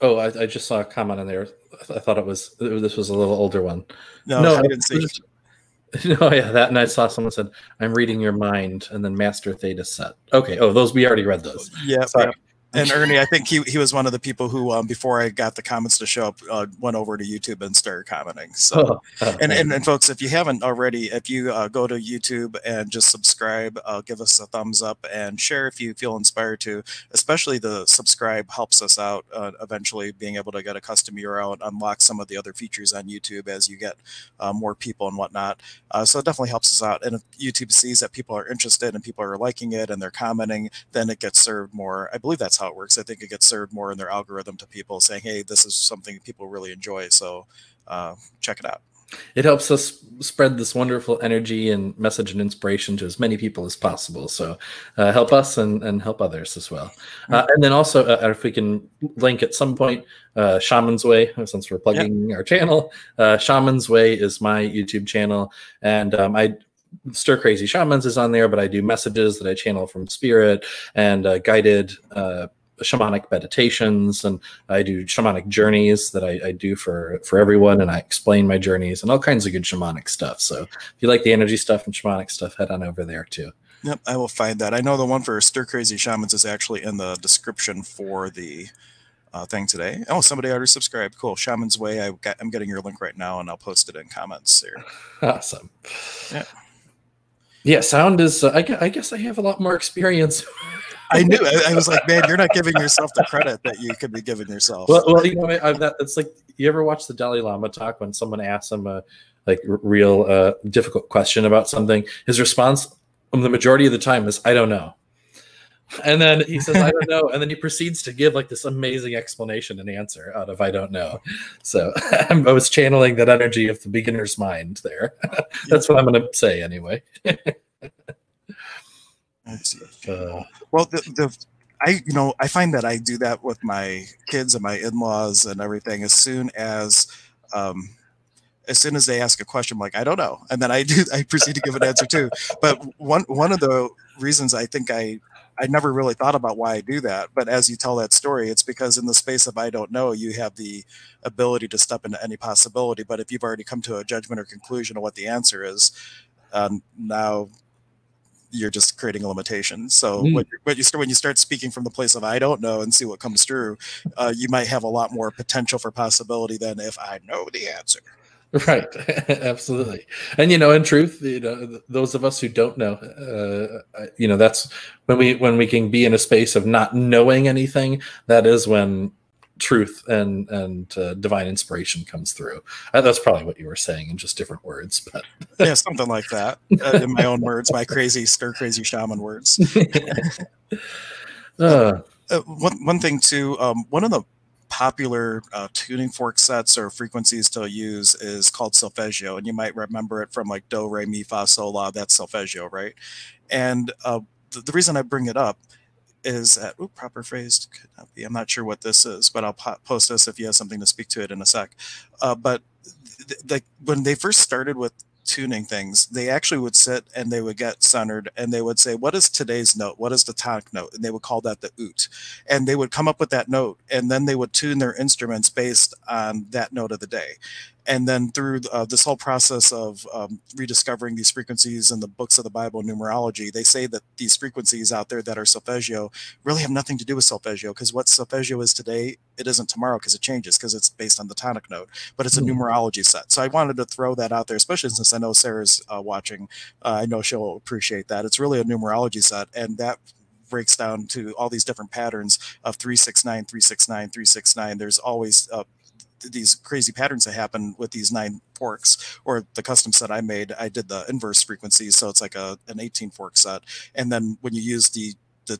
oh, I, I, just saw a comment on there. I thought it was this was a little older one. No, no I didn't see. Oh yeah, that and I saw someone said, "I'm reading your mind," and then Master Theta set. Okay. Oh, those we already read those. Yeah. Sorry and Ernie, I think he, he was one of the people who, um, before I got the comments to show up, uh, went over to YouTube and started commenting. So, oh, oh, and, and, and folks, if you haven't already, if you uh, go to YouTube and just subscribe, uh, give us a thumbs up and share if you feel inspired to. Especially the subscribe helps us out uh, eventually being able to get a custom URL and unlock some of the other features on YouTube as you get uh, more people and whatnot. Uh, so it definitely helps us out. And if YouTube sees that people are interested and people are liking it and they're commenting, then it gets served more. I believe that's how it works. I think it gets served more in their algorithm to people saying, "Hey, this is something people really enjoy." So uh, check it out. It helps us spread this wonderful energy and message and inspiration to as many people as possible. So uh, help us and, and help others as well. Uh, and then also, uh, if we can link at some point, uh, Shaman's Way, since we're plugging our channel, uh, Shaman's Way is my YouTube channel. And um, I Stir Crazy Shamans is on there, but I do messages that I channel from spirit and uh, guided uh, shamanic meditations, and I do shamanic journeys that I, I, do for for everyone, and I explain my journeys and all kinds of good shamanic stuff. So if you like the energy stuff and shamanic stuff, head on over there too. Yep, I will find that. I know the one for Stir Crazy Shamans is actually in the description for the uh, thing today. Oh, somebody already subscribed. Cool. Shaman's Way. I got, I'm getting your link right now, and I'll post it in comments here. Awesome. Yeah. Yeah, sound is. Uh, I, I guess I have a lot more experience. I knew. I, I, was like, man, you're not giving yourself the credit that you could be giving yourself. Well, well you know, I, that, it's like you ever watch the Dalai Lama talk when someone asks him a like real uh, difficult question about something. His response, um, the majority of the time, is "I don't know." And then he says, I don't know. And then he proceeds to give like this amazing explanation and answer out of I don't know. So I was channeling that energy of the beginner's mind there. That's what I'm going to say anyway. Uh, well, the, the, I, you know, I find that I do that with my kids and my in-laws and everything. As soon as, um, as soon as they ask a question, I'm like, I don't know. And then I do, I proceed to give an answer too. But one, one of the reasons I think I I never really thought about why I do that. But as you tell that story, it's because in the space of I don't know, you have the ability to step into any possibility. But if you've already come to a judgment or conclusion of what the answer is, um, now you're just creating a limitation. So mm. when, when, you start when you start speaking from the place of I don't know and see what comes through, uh, you might have a lot more potential for possibility than if I know the answer. Right, absolutely. And you know, in truth, you know, those of us who don't know, uh, you know, that's when we when we can be in a space of not knowing anything. That is when truth and and uh, divine inspiration comes through. Uh, that's probably what you were saying in just different words, but yeah, something like that. Uh, in my own words, my crazy stir crazy shaman words. Uh. Uh, one one thing too, um, one of the popular uh, tuning fork sets or frequencies to use is called solfeggio, and you might remember it from like do, re, mi, fa, sol, la. That's solfeggio, right? And uh, the, reason I bring it up is that ooh, proper phrase could not be. I'm not sure what this is, but I'll po- post this if you have something to speak to it in a sec. Uh, but th- th- when they first started with tuning things, they actually would sit and they would get centered and they would say, What is today's note? What is the tonic note? And they would call that the ut. And they would come up with that note and then they would tune their instruments based on that note of the day and then through uh, this whole process of um, rediscovering these frequencies in the books of the Bible numerology, they say that these frequencies out there that are solfeggio really have nothing to do with solfeggio because what solfeggio is today, it isn't tomorrow because it changes because it's based on the tonic note, but it's a mm-hmm. numerology set. So I wanted to throw that out there, especially since I know Sarah's uh, watching. Uh, I know she'll appreciate that. It's really a numerology set, and that breaks down to all these different patterns of 369 369 369 there's always uh, these crazy patterns that happen with these nine forks or the custom set I made, I did the inverse frequency. So it's like a, an 18 fork set. And then when you use the, the,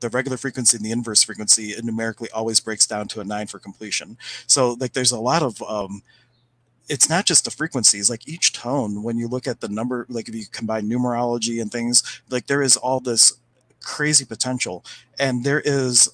the regular frequency and the inverse frequency, it numerically always breaks down to a nine for completion. So like there's a lot of, um, it's not just the frequencies like each tone when you look at the number like if you combine numerology and things like there is all this crazy potential and there is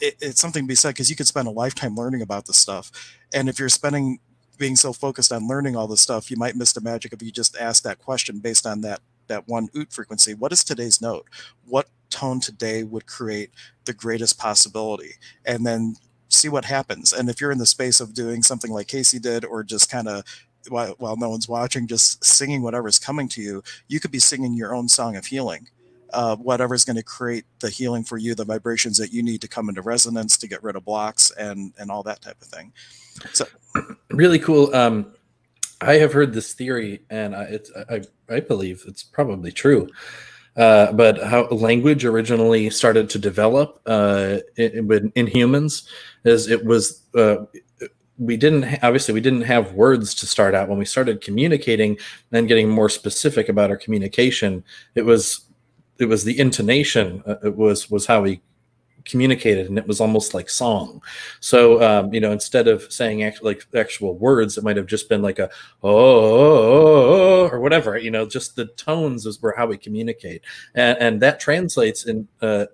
it, it's something to be said because you could spend a lifetime learning about this stuff. And if you're spending being so focused on learning all this stuff, you might miss the magic if you just ask that question based on that that one ut frequency. What is today's note? What tone today would create the greatest possibility? And then see what happens. And if you're in the space of doing something like Casey did, or just kind of while, while no one's watching, just singing whatever's coming to you, you could be singing your own song of healing uh, whatever's going to create the healing for you, the vibrations that you need to come into resonance to get rid of blocks and and all that type of thing. So, really cool. Um, I have heard this theory, and I, it's I, I believe it's probably true. Uh, but how language originally started to develop uh, in, in, humans is it was uh, we didn't obviously we didn't have words to start out when we started communicating and getting more specific about our communication it was it was the intonation uh, it was was how he communicated and it was almost like song. So um, you know instead of saying actual, like actual words it might have just been like a oh, oh, oh, or whatever you know just the tones is were how we communicate. And, and that translates in uh,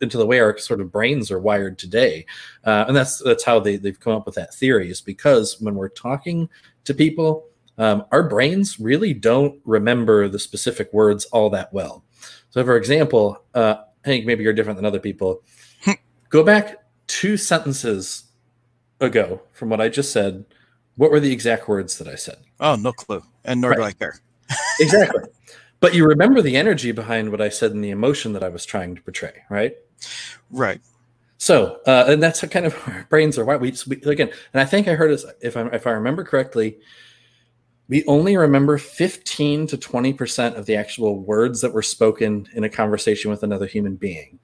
into the way our sort of brains are wired today. Uh, and that's that's how they, they've come up with that theory is because when we're talking to people um, our brains really don't remember the specific words all that well so, for example, uh, Hank, maybe you're different than other people. Go back two sentences ago from what I just said. What were the exact words that I said? Oh, no clue. And nor right. do I care. exactly. But you remember the energy behind what I said and the emotion that I was trying to portray, right? Right. So, uh, and that's kind of our brains are why We, we again, and I think I heard this if I if I remember correctly, we only remember 15 to 20 percent of the actual words that were spoken in a conversation with another human being.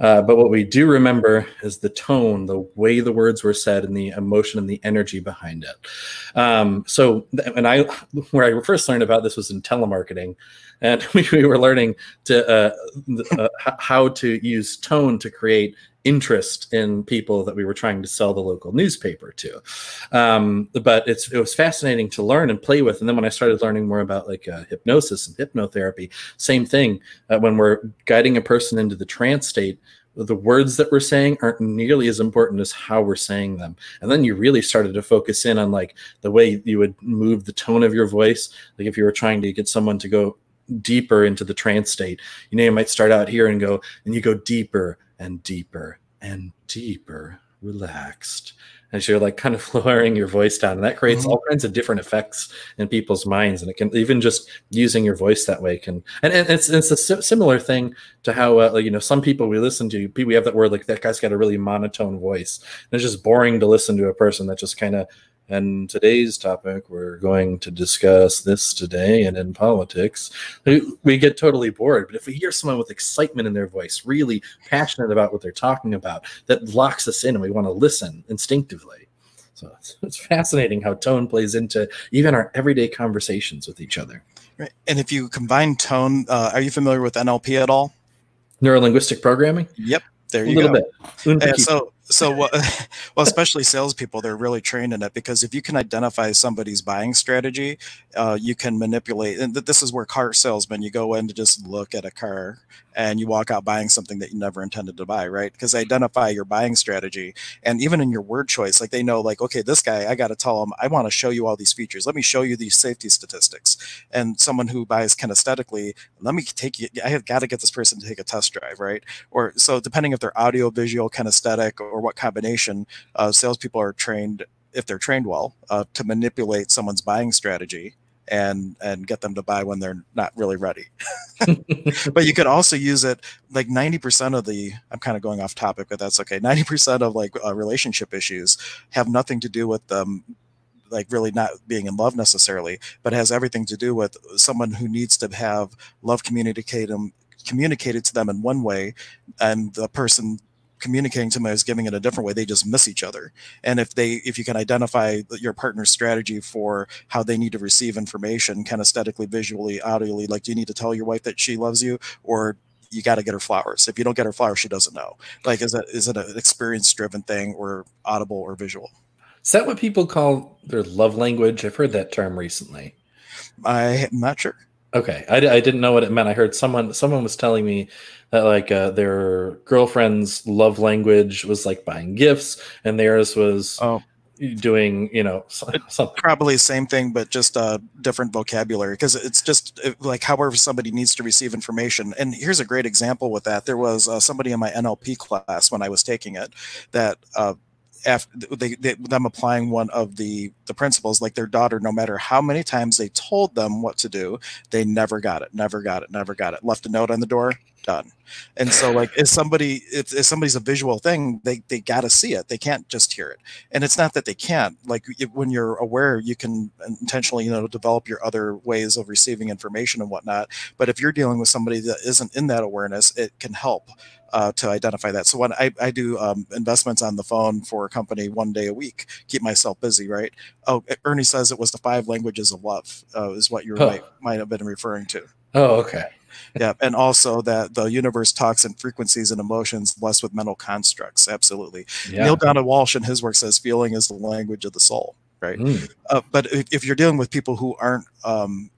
Uh, but what we do remember is the tone, the way the words were said, and the emotion and the energy behind it. Um, so, and I, where I first learned about this was in telemarketing, and we, we were learning to uh, uh, how to use tone to create interest in people that we were trying to sell the local newspaper to. Um, but it's it was fascinating to learn and play with. And then when I started learning more about like uh, hypnosis and hypnotherapy, same thing. Uh, when we're guiding a person into the trance state, the words that we're saying aren't nearly as important as how we're saying them. And then you really started to focus in on like the way you would move the tone of your voice. Like if you were trying to get someone to go deeper into the trance state, you know, you might start out here and go, and you go deeper and deeper and deeper, relaxed, as you're like kind of lowering your voice down. And that creates mm-hmm. all kinds of different effects in people's minds. And it can even just using your voice that way can, and, and it's, it's a similar thing to how, uh, you know, some people we listen to, we have that word like that guy's got a really monotone voice. And it's just boring to listen to a person that just kind of and today's topic, we're going to discuss this today and in politics. We get totally bored. But if we hear someone with excitement in their voice, really passionate about what they're talking about, that locks us in and we want to listen instinctively. So it's, it's fascinating how tone plays into even our everyday conversations with each other. Right. And if you combine tone, uh, are you familiar with NLP at all? Neuro linguistic programming? Yep. There you go. a little go. bit. so so well, especially salespeople, they're really trained in it because if you can identify somebody's buying strategy, uh, you can manipulate. And this is where car salesmen, you go in to just look at a car and you walk out buying something that you never intended to buy, right? Because they identify your buying strategy and even in your word choice, like they know, like, okay, this guy, I got to tell him, I want to show you all these features. Let me show you these safety statistics. And someone who buys kinesthetically, let me take you, I have got to get this person to take a test drive, right? Or so depending if they're audio, visual, kinesthetic, or what combination, uh, salespeople are trained if they're trained well uh, to manipulate someone's buying strategy and and get them to buy when they're not really ready. But you could also use it like 90% of the i'm kind of going off topic but that's okay 90% of like uh, relationship issues have nothing to do with them like really not being in love necessarily but has everything to do with someone who needs to have love communicate them communicated to them in one way and the person communicating to them as giving it a different way. They just miss each other. And if they if you can identify your partner's strategy for how they need to receive information kinesthetically visually audially like do you need to tell your wife that she loves you or you got to get her flowers? If you don't get her flowers she doesn't know. Like is it is it an experience driven thing or audible or visual? Is that what people call their love language? I've heard that term recently. I'm not sure Okay, I, I didn't know what it meant. I heard someone someone was telling me that like uh, their girlfriend's love language was like buying gifts, and theirs was oh. doing you know something. Probably same thing, but just a uh, different vocabulary because it's just like however somebody needs to receive information. And here's a great example with that. There was uh, somebody in my NLP class when I was taking it that uh, after they, they, them applying one of the the principles like their daughter no matter how many times they told them what to do they never got it never got it never got it. Left a note on the door done. And so like if somebody if, if somebody's a visual thing they they got to see it. They can't just hear it. And it's not that they can't. Like when you're aware you can intentionally you know develop your other ways of receiving information and whatnot. But if you're dealing with somebody that isn't in that awareness it can help uh, to identify that. So when I, I do um, investments on the phone for a company one day a week, keep myself busy, right? Oh, Ernie says it was the five languages of love uh, is what you might, might have been referring to. Oh, okay. yeah, and also that the universe talks in frequencies and emotions, less with mental constructs. Absolutely. Yeah. Neale Donald Walsch in his work says feeling is the language of the soul, right? Mm. Uh, but if, if, you're dealing with people who aren't um,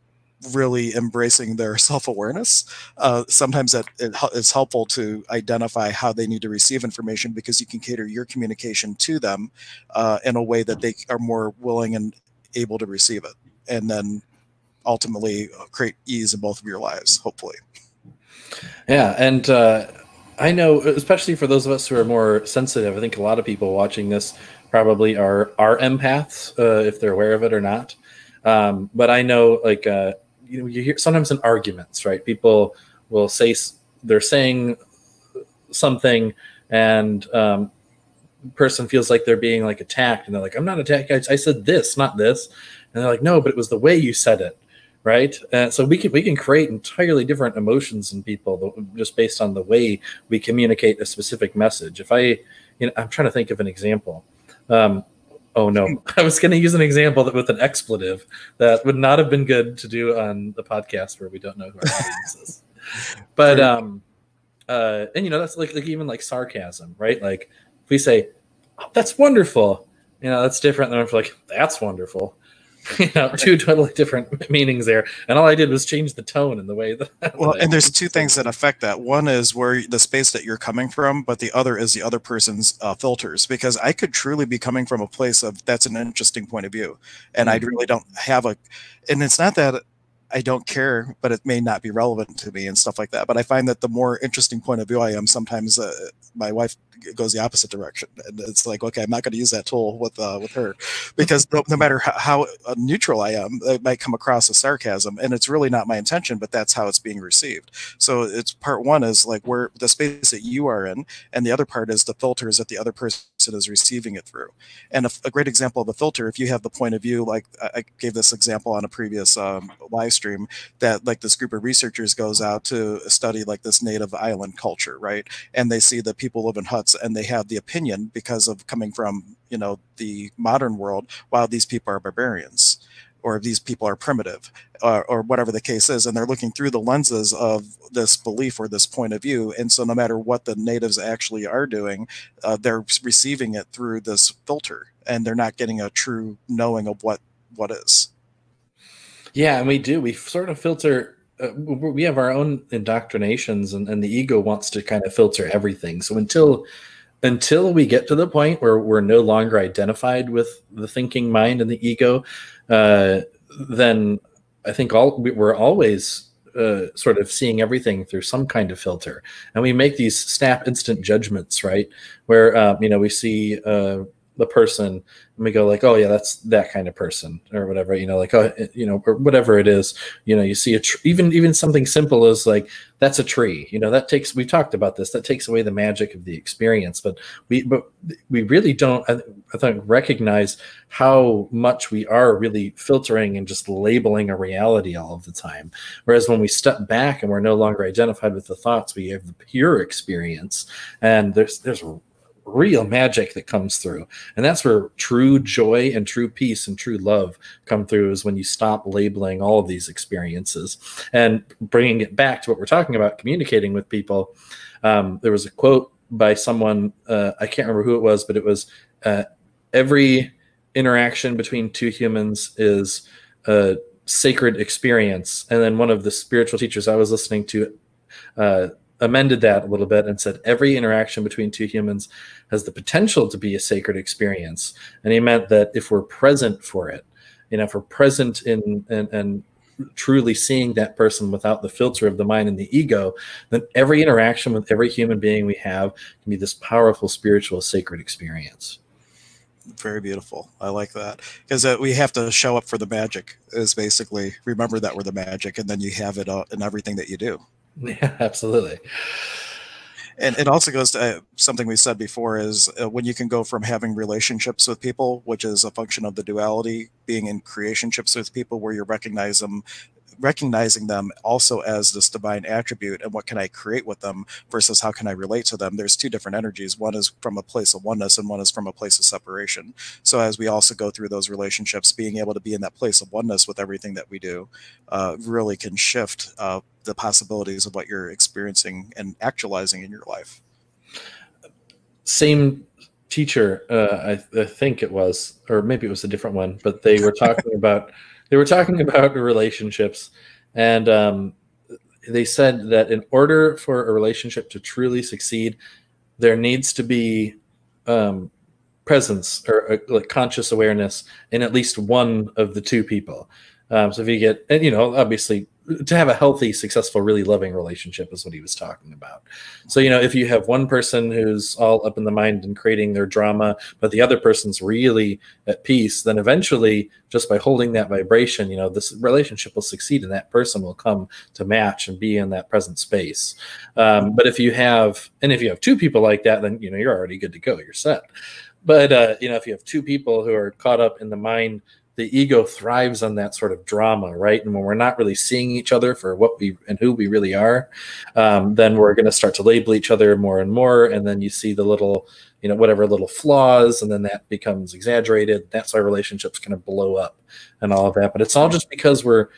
really embracing their self-awareness uh, sometimes that it, it's helpful to identify how they need to receive information because you can cater your communication to them uh, in a way that they are more willing and able to receive it and then ultimately create ease in both of your lives hopefully. Yeah and uh, i know especially for those of us who are more sensitive i think a lot of people watching this probably are are empaths uh, if they're aware of it or not. Um, but I know like uh, you know you hear sometimes in arguments right? People will say they're saying something and um, person feels like they're being like attacked and they're like i'm not attacked I, I said this not this. And they're like no but it was the way you said it. Right? So we can we can create entirely different emotions in people just based on the way we communicate a specific message. If i you know i'm trying to think of an example. Um, oh no. I was going to use an example that with an expletive that would not have been good to do on the podcast where we don't know who our audience is. But um uh and you know that's like, like even like sarcasm right? Like if we say oh, that's wonderful you know that's different than if like that's wonderful you know two totally different meanings there and all i did was change the tone and the way that well and there's two things that affect that one is where the space that you're coming from but the other is the other person's uh, filters because i could truly be coming from a place of that's an interesting point of view and mm-hmm. i really don't have a and it's not that I don't care, but it may not be relevant to me and stuff like that. But I find that the more interesting point of view I am, sometimes uh, my wife goes the opposite direction, and it's like, okay, I'm not going to use that tool with uh, with her because no, no, matter how, how, uh, neutral I am, it might come across as sarcasm, and it's really not my intention, but that's how it's being received. So it's part one is like where the space that you are in, and the other part is the filters that the other person is receiving it through. And a, a, great example of a filter, if you have the point of view, like I gave this example on a previous um, live stream, that like this group of researchers goes out to study like this native island culture, right? And they see that people live in huts and they have the opinion because of coming from, you know, the modern world, while these people are barbarians or these people are primitive uh, or whatever the case is and they're looking through the lenses of this belief or this point of view. And so no matter what the natives actually are doing uh, they're receiving it through this filter and they're not getting a true knowing of what what is. Yeah and we do. We sort of filter uh, we have our own indoctrinations and, and the ego wants to kind of filter everything. So until until we get to the point where we're no longer identified with the thinking mind and the ego, uh, then I think all we're always uh, sort of seeing everything through some kind of filter, and we make these snap instant judgments, right? Where um, you know we see uh, the person and we go like oh yeah that's that kind of person or whatever you know like oh eh, you know or whatever it is you know you see a tr- even even something simple as like that's a tree you know that takes we talked about this that takes away the magic of the experience but we but we really don't I, I think recognize how much we are really filtering and just labeling a reality all of the time. Whereas when we step back and we're no longer identified with the thoughts we have the pure experience and there's there's real magic that comes through. And that's where true joy and true peace and true love come through is when you stop labeling all of these experiences and bringing it back to what we're talking about, communicating with people. Um, there was a quote by someone, uh, I can't remember who it was, but it was uh, every interaction between two humans is a sacred experience. And then one of the spiritual teachers I was listening to uh, amended that a little bit and said every interaction between two humans has the potential to be a sacred experience. And he meant that if we're present for it, you know, if we're present in and, truly seeing that person without the filter of the mind and the ego, then every interaction with every human being we have can be this powerful spiritual sacred experience. Very beautiful. I like that because uh, we have to show up for the magic. Is basically remember that we're the magic, and then you have it uh, in everything that you do. Yeah, absolutely. And it also goes to uh, something we said before is uh, when you can go from having relationships with people, which is a function of the duality, being in creationships with people where you recognize them recognizing them also as this divine attribute and what can I create with them versus how can I relate to them. There's two different energies. One is from a place of oneness and one is from a place of separation. So as we also go through those relationships, being able to be in that place of oneness with everything that we do uh, really can shift uh, the possibilities of what you're experiencing and actualizing in your life. Same teacher, uh, I, I, think it was, or maybe it was a different one, but they were talking about they were talking about relationships, and um, they said that in order for a relationship to truly succeed, there needs to be um, presence or uh, like conscious awareness in at least one of the two people. Um, so if you get, and you know, obviously to have a healthy, successful, really loving relationship is what he was talking about. So, you know, if you have one person who's all up in the mind and creating their drama, but the other person's really at peace, then eventually, just by holding that vibration, you know, this relationship will succeed and that person will come to match and be in that present space. Um, but if you have, and if you have two people like that, then, you know, you're already good to go, you're set. But, uh, you know, if you have two people who are caught up in the mind, the ego thrives on that sort of drama, right? And when we're not really seeing each other for what we and who we really are, um, then we're going to start to label each other more and more. And then you see the little, you know, whatever little flaws, and then that becomes exaggerated. That's why relationships kind of blow up and all of that. But it's all just because we're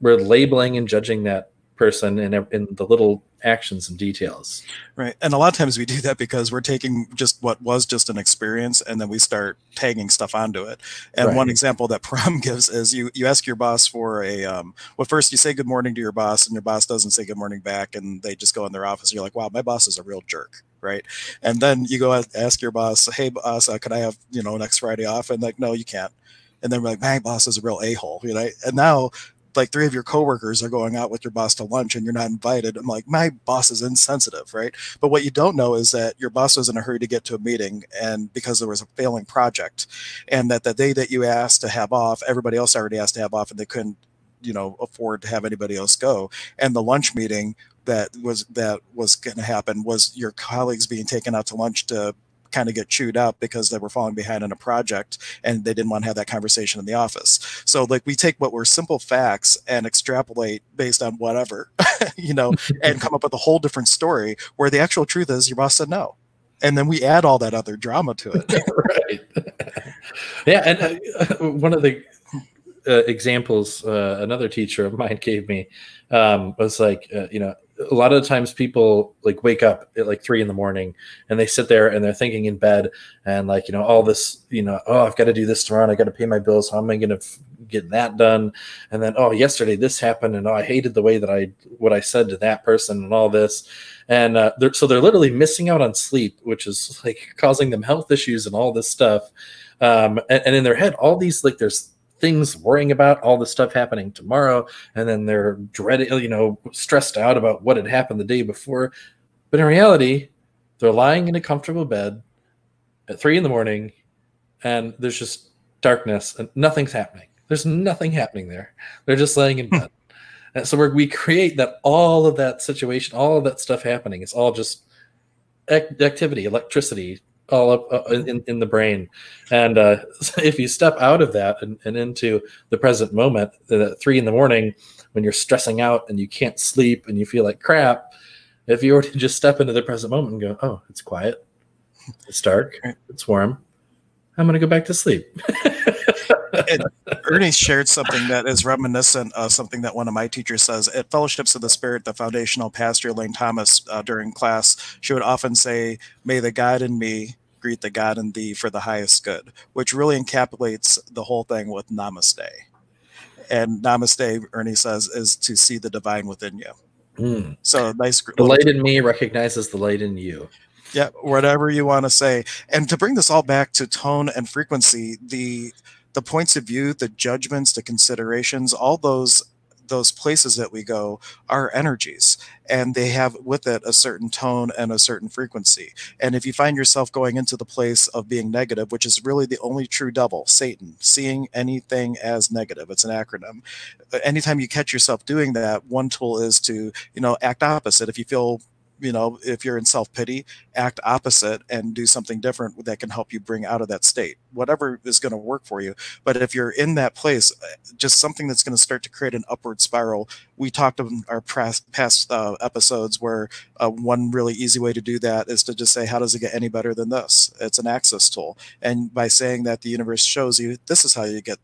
we're labeling and judging that person in, in the little actions and details. Right. And a lot of times we do that because we're taking just what was just an experience and then we start tagging stuff onto it. And right. one example that Pram gives is you you ask your boss for a um well first you say good morning to your boss and your boss doesn't say good morning back and they just go in their office. You're like, wow, my boss is a real jerk. Right. And then you go ask your boss, hey boss, uh, can I have, you know, next Friday off? And like, no, you can't and then we're like, my boss is a real a-hole, you know. And now like three of your coworkers are going out with your boss to lunch and you're not invited. I'm like, my boss is insensitive, right? But what you don't know is that your boss was in a hurry to get to a meeting and because there was a failing project and that the day that you asked to have off, everybody else already asked to have off and they couldn't, you know, afford to have anybody else go. And the lunch meeting that was that was going to happen was your colleagues being taken out to lunch to kind of get chewed up because they were falling behind in a project and they didn't want to have that conversation in the office. So like we take what were simple facts and extrapolate based on whatever, you know, and come up with a whole different story where the actual truth is your boss said no. And then we add all that other drama to it. right. Yeah. And uh, one of the uh, examples uh, another teacher of mine gave me um, was like, uh, you know, a lot of the times people like wake up at like three in the morning and they sit there and they're thinking in bed and like you know all this you know oh i've got to do this tomorrow and i got to pay my bills. How am i going to f- get that done? And then oh yesterday this happened and oh i hated the way that i what i said to that person and all this. And uh, they're, so they're literally missing out on sleep which is like causing them health issues and all this stuff. Um, and, and in their head all these like there's things worrying about all the stuff happening tomorrow and then they're dreading you know stressed out about what had happened the day before. But in reality they're lying in a comfortable bed at three in the morning and there's just darkness and nothing's happening. There's nothing happening there. They're just laying in hmm. bed. And so we create that all of that situation all of that stuff happening. It's all just activity electricity all up uh, in, in the brain. And uh, if you step out of that and, and into the present moment, at three in the morning, when you're stressing out and you can't sleep and you feel like crap, if you were to just step into the present moment and go, oh, it's quiet, it's dark, it's warm, I'm going to go back to sleep. Ernie shared something that is reminiscent of something that one of my teachers says. At Fellowships of the Spirit, the foundational pastor, Elaine Thomas, uh, during class, she would often say, May the God in me greet the God in thee for the highest good, which really encapsulates the whole thing with namaste. And namaste, Ernie says, is to see the divine within you. Mm. So nice. The light in me recognizes the light in you. Yeah, whatever you want to say. And to bring this all back to tone and frequency, the the points of view, the judgments, the considerations, all those those places that we go are energies and they have with it a certain tone and a certain frequency. And if you find yourself going into the place of being negative which is really the only true devil satan seeing anything as negative it's an acronym. Anytime you catch yourself doing that one tool is to you know act opposite. If you feel you know, if you're in self pity, act opposite and do something different that can help you bring out of that state, whatever is going to work for you. But if you're in that place, uh, just something that's going to start to create an upward spiral. We talked in our past, past uh, episodes where uh, one really easy way to do that is to just say, how does it get any better than this? It's an access tool. And by saying that the universe shows you, this is how you get,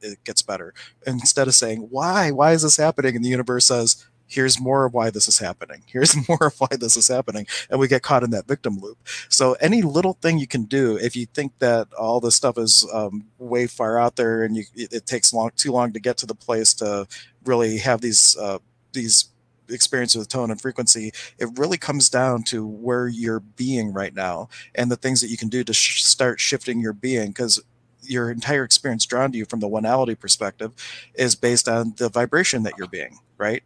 it gets better. Instead of saying, why, why is this happening? And the universe says, here's more of why this is happening. Here's more of why this is happening. And we get caught in that victim loop. So any little thing you can do if you think that all this stuff is um, way far out there and you, it, takes long too long to get to the place to really have these uh, these experiences with tone and frequency it really comes down to where you're being right now and the things that you can do to sh- start shifting your being. Because your entire experience drawn to you from the one-ality perspective is based on the vibration that you're being right?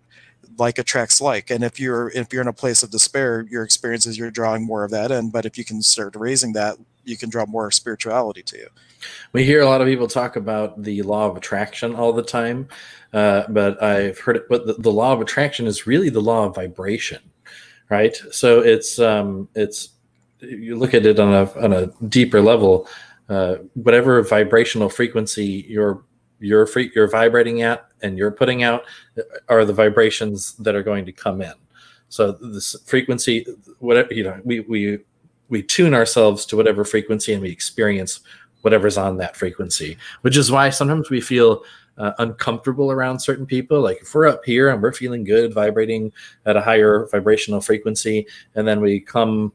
Like attracts like, and if you're if you're in a place of despair, your experience is you're drawing more of that in. But if you can start raising that, you can draw more spirituality to you. We hear a lot of people talk about the law of attraction all the time, uh, but I've heard it. But the, the, law of attraction is really the law of vibration, right? So it's um, it's you look at it on a on a deeper level. Uh, whatever vibrational frequency you're you're free, you're vibrating at and you're putting out are the vibrations that are going to come in. So this frequency, whatever you know, we we we tune ourselves to whatever frequency and we experience whatever's on that frequency, which is why sometimes we feel uh, uncomfortable around certain people. Like if we're up here and we're feeling good, vibrating at a higher vibrational frequency, and then we come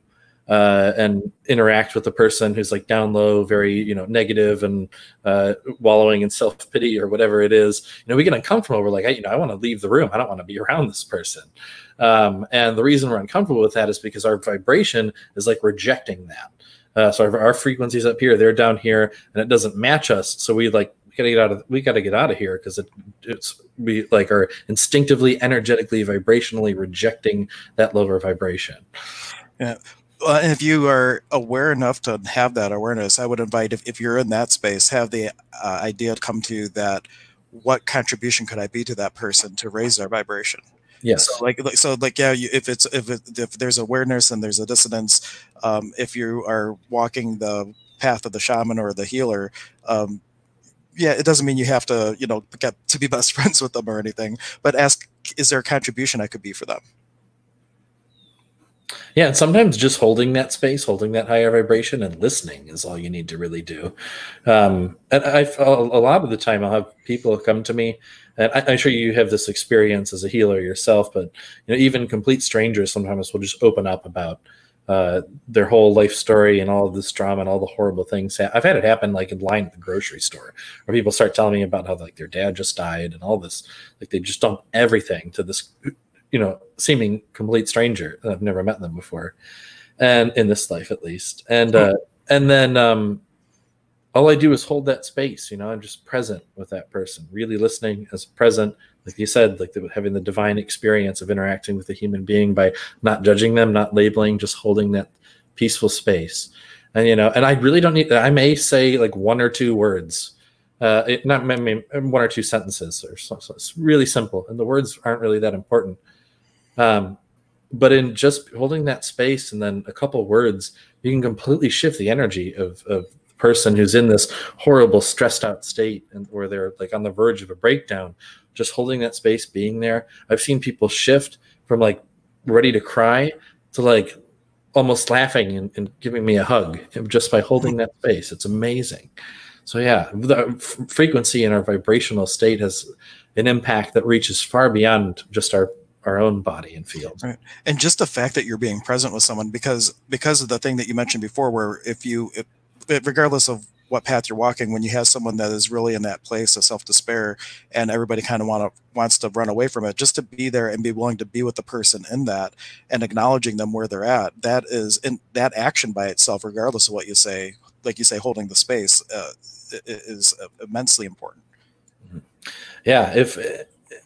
uh, and interact with a person who's like down low, very you know negative and uh, wallowing in self pity or whatever it is, you know, we get uncomfortable. We're like, hey, you know, I want to leave the room. I don't want to be around this person. Um, and the reason we're uncomfortable with that is because our vibration is like rejecting that. Uh, so our, our frequencies up here, they're down here, and it doesn't match us. So we like we gotta get out of we gotta get out of here because it, it's we like are instinctively, energetically, vibrationally rejecting that lower vibration. Yeah. Uh, if you are aware enough to have that awareness, I would invite if, if you're in that space, have the uh, idea come to you that what contribution could I be to that person to raise their vibration? Yes. So like, so like, yeah, you, if it's, if, it, if there's awareness and there's a dissonance, um, if you are walking the path of the shaman or the healer, um, yeah, it doesn't mean you have to, you know, get to be best friends with them or anything, but ask, is there a contribution I could be for them? Yeah, and sometimes just holding that space, holding that higher vibration, and listening is all you need to really do. Um, and I, a lot of the time, I'll have people come to me and I, am sure you have this experience as a healer yourself, but you know, even complete strangers sometimes will just open up about uh, their whole life story and all of this drama and all the horrible things. I've had it happen like in line at the grocery store, where people start telling me about how like their dad just died and all this. Like they just dump everything to this, you know, seeming complete stranger. I've never met them before, and in this life at least. And uh, and then um, all I do is hold that space. You know, I'm just present with that person, really listening as present. Like you said, like the, having the divine experience of interacting with a human being by not judging them, not labeling, just holding that peaceful space. And you know, and I really don't need. I may say like one or two words, uh, it, not I mean, one or two sentences, or so, so it's really simple, and the words aren't really that important. Um, but in just holding that space and then a couple words, you can completely shift the energy of of the person who's in this horrible stressed out state and where they're like on the verge of a breakdown. Just holding that space being there. I've seen people shift from like ready to cry to like almost laughing and, and giving me a hug just by holding that space. It's amazing. So yeah the frequency in our vibrational state has an impact that reaches far beyond just our our own body and field. Right. And just the fact that you're being present with someone because because of the thing that you mentioned before where if you if regardless of what path you're walking, when you have someone that is really in that place of self despair, and everybody kind of want to wants to run away from it, just to be there and be willing to be with the person in that and acknowledging them where they're at, that is in that action by itself, regardless of what you say, like you say, holding the space uh, is immensely important. Mm-hmm. Yeah, if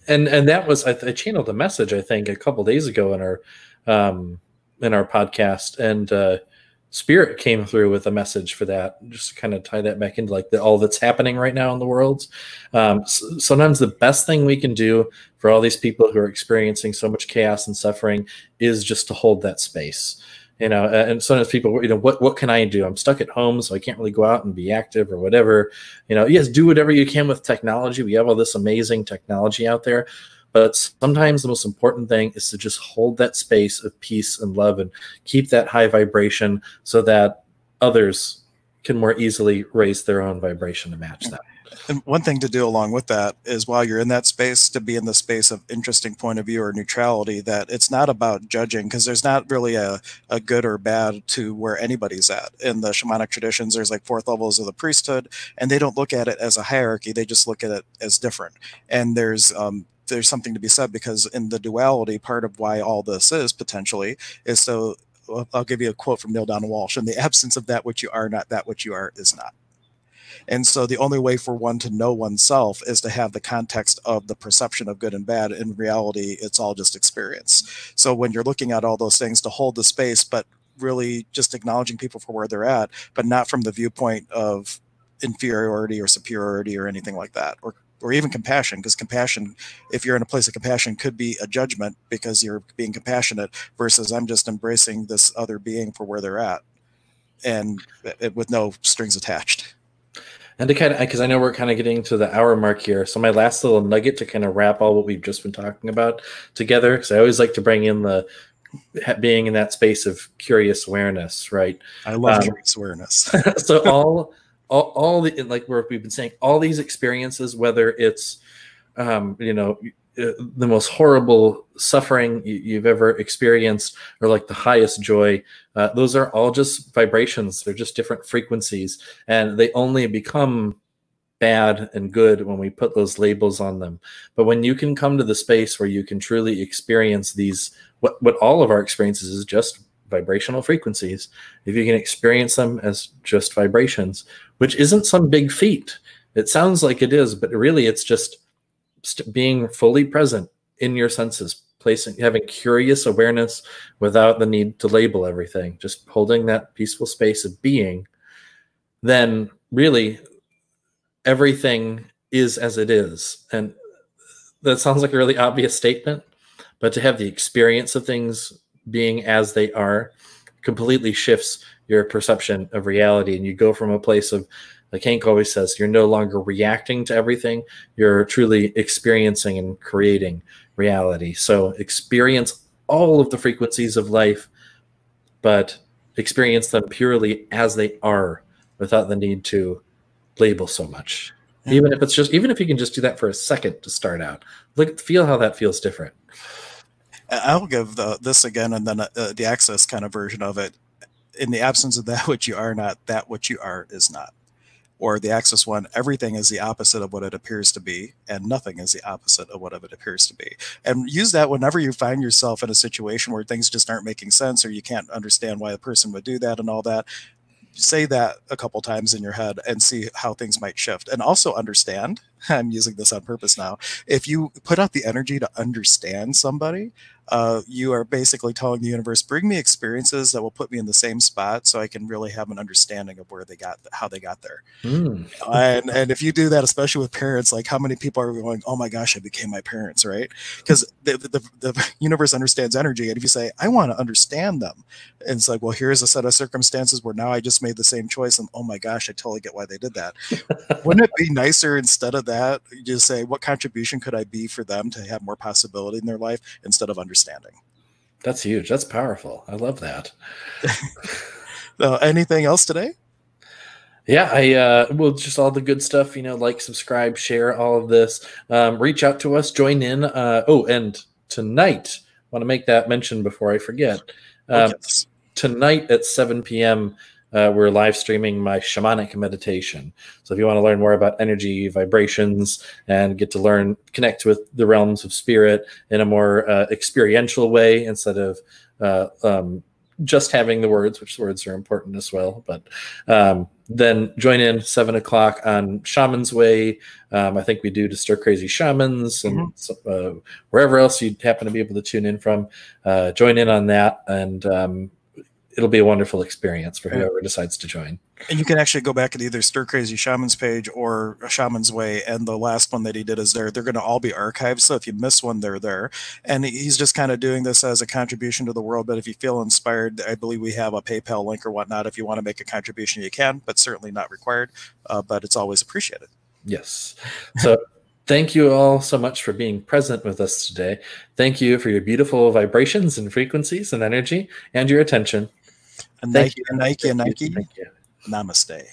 and and that was I, I channeled a message I think a couple days ago in our um, in our podcast and. Uh, Spirit came through with a message for that, just kind of tie that back into like the, all that's happening right now in the world. Um, so sometimes the best thing we can do for all these people who are experiencing so much chaos and suffering is just to hold that space. You know, and sometimes people, you know, what what can I do? I'm stuck at home, so I can't really go out and be active or whatever. You know, yes, do whatever you can with technology. We have all this amazing technology out there, but sometimes the most important thing is to just hold that space of peace and love and keep that high vibration so that others can more easily raise their own vibration to match that. And one thing to do along with that is while you're in that space, to be in the space of interesting point of view or neutrality, that it's not about judging, because there's not really a, a good or bad to where anybody's at. In the shamanic traditions, there's like fourth levels of the priesthood, and they don't look at it as a hierarchy, they just look at it as different. And there's um, there's something to be said because in the duality, part of why all this is potentially is so. I'll give you a quote from Neale Donald Walsch "In the absence of that which you are not, that which you are is not." And so the only way for one to know oneself is to have the context of the perception of good and bad. In reality, it's all just experience. So when you're looking at all those things to hold the space, but really just acknowledging people for where they're at, but not from the viewpoint of inferiority or superiority or anything like that, or or even compassion, because compassion, if you're in a place of compassion, could be a judgment because you're being compassionate versus I'm just embracing this other being for where they're at, and it, with no strings attached. And to kind of, because I know we're kind of getting to the hour mark here. So my last little nugget to kind of wrap all what we've just been talking about together, because I always like to bring in the being in that space of curious awareness, right? I love um, curious awareness. so all, all, all the like we've been saying, all these experiences, whether it's, um, you know, the most horrible suffering you've ever experienced or like the highest joy uh, those are all just vibrations. They're just different frequencies and they only become bad and good when we put those labels on them. But when you can come to the space where you can truly experience these what what all of our experiences is just vibrational frequencies if you can experience them as just vibrations which isn't some big feat. It sounds like it is but really it's just being fully present in your senses, placing having curious awareness without the need to label everything, just holding that peaceful space of being, then really everything is as it is. And that sounds like a really obvious statement, but to have the experience of things being as they are completely shifts your perception of reality and you go from a place of like Hank always says, you're no longer reacting to everything, you're truly experiencing and creating reality. So experience all of the frequencies of life, but experience them purely as they are without the need to label so much. Even if it's just, even if you can just do that for a second to start out, look, feel how that feels different. I'll give the, this again and then uh, the access kind of version of it. In the absence of that which you are not, that which you are is not or the Access one, everything is the opposite of what it appears to be, and nothing is the opposite of what it appears to be. And use that whenever you find yourself in a situation where things just aren't making sense or you can't understand why a person would do that and all that. Say that a couple times in your head and see how things might shift. And also understand, I'm using this on purpose now, if you put out the energy to understand somebody, uh, you are basically telling the universe, bring me experiences that will put me in the same spot so I can really have an understanding of where they got, how they got there. Mm. and, and if you do that, especially with parents, like how many people are going, oh my gosh, I became my parents, right? Because the, the, the universe understands energy. And if you say, I want to understand them, and it's like, well, here's a set of circumstances where now I just made the same choice. And oh my gosh, I totally get why they did that. Wouldn't it be nicer instead of that, you just say, what contribution could I be for them to have more possibility in their life instead of understanding? Understanding. That's huge. That's powerful. I love that. uh, anything else today? Yeah, I uh, well, just all the good stuff. You know, like, subscribe, share all of this. Um, reach out to us, join in. Uh, oh, and tonight, want to make that mention before I forget. Um, yes. Tonight at 7 p.m uh, we're live streaming my shamanic meditation. So if you want to learn more about energy, vibrations, and get to learn, connect with the realms of spirit in a more uh, experiential way instead of uh, um, just having the words, which words are important as well. But um, then join in seven o'clock on Shaman's Way. Um, I think we do to Stir Crazy Shamans and mm-hmm. uh, wherever else you'd happen to be able to tune in from. Uh, join in on that and um, it'll be a wonderful experience for whoever decides to join. And you can actually go back and either Stir Crazy Shaman's page or Shaman's Way. And the last one that he did is there. They're going to all be archived. So if you miss one, they're there. And he's just kind of doing this as a contribution to the world. But if you feel inspired, I believe we have a PayPal link or whatnot. If you want to make a contribution, you can, but certainly not required. Uh, but it's always appreciated. Yes. So Thank you all so much for being present with us today. Thank you for your beautiful vibrations and frequencies and energy and your attention. And Nike, you. Nike, Nike, Nike. Namaste.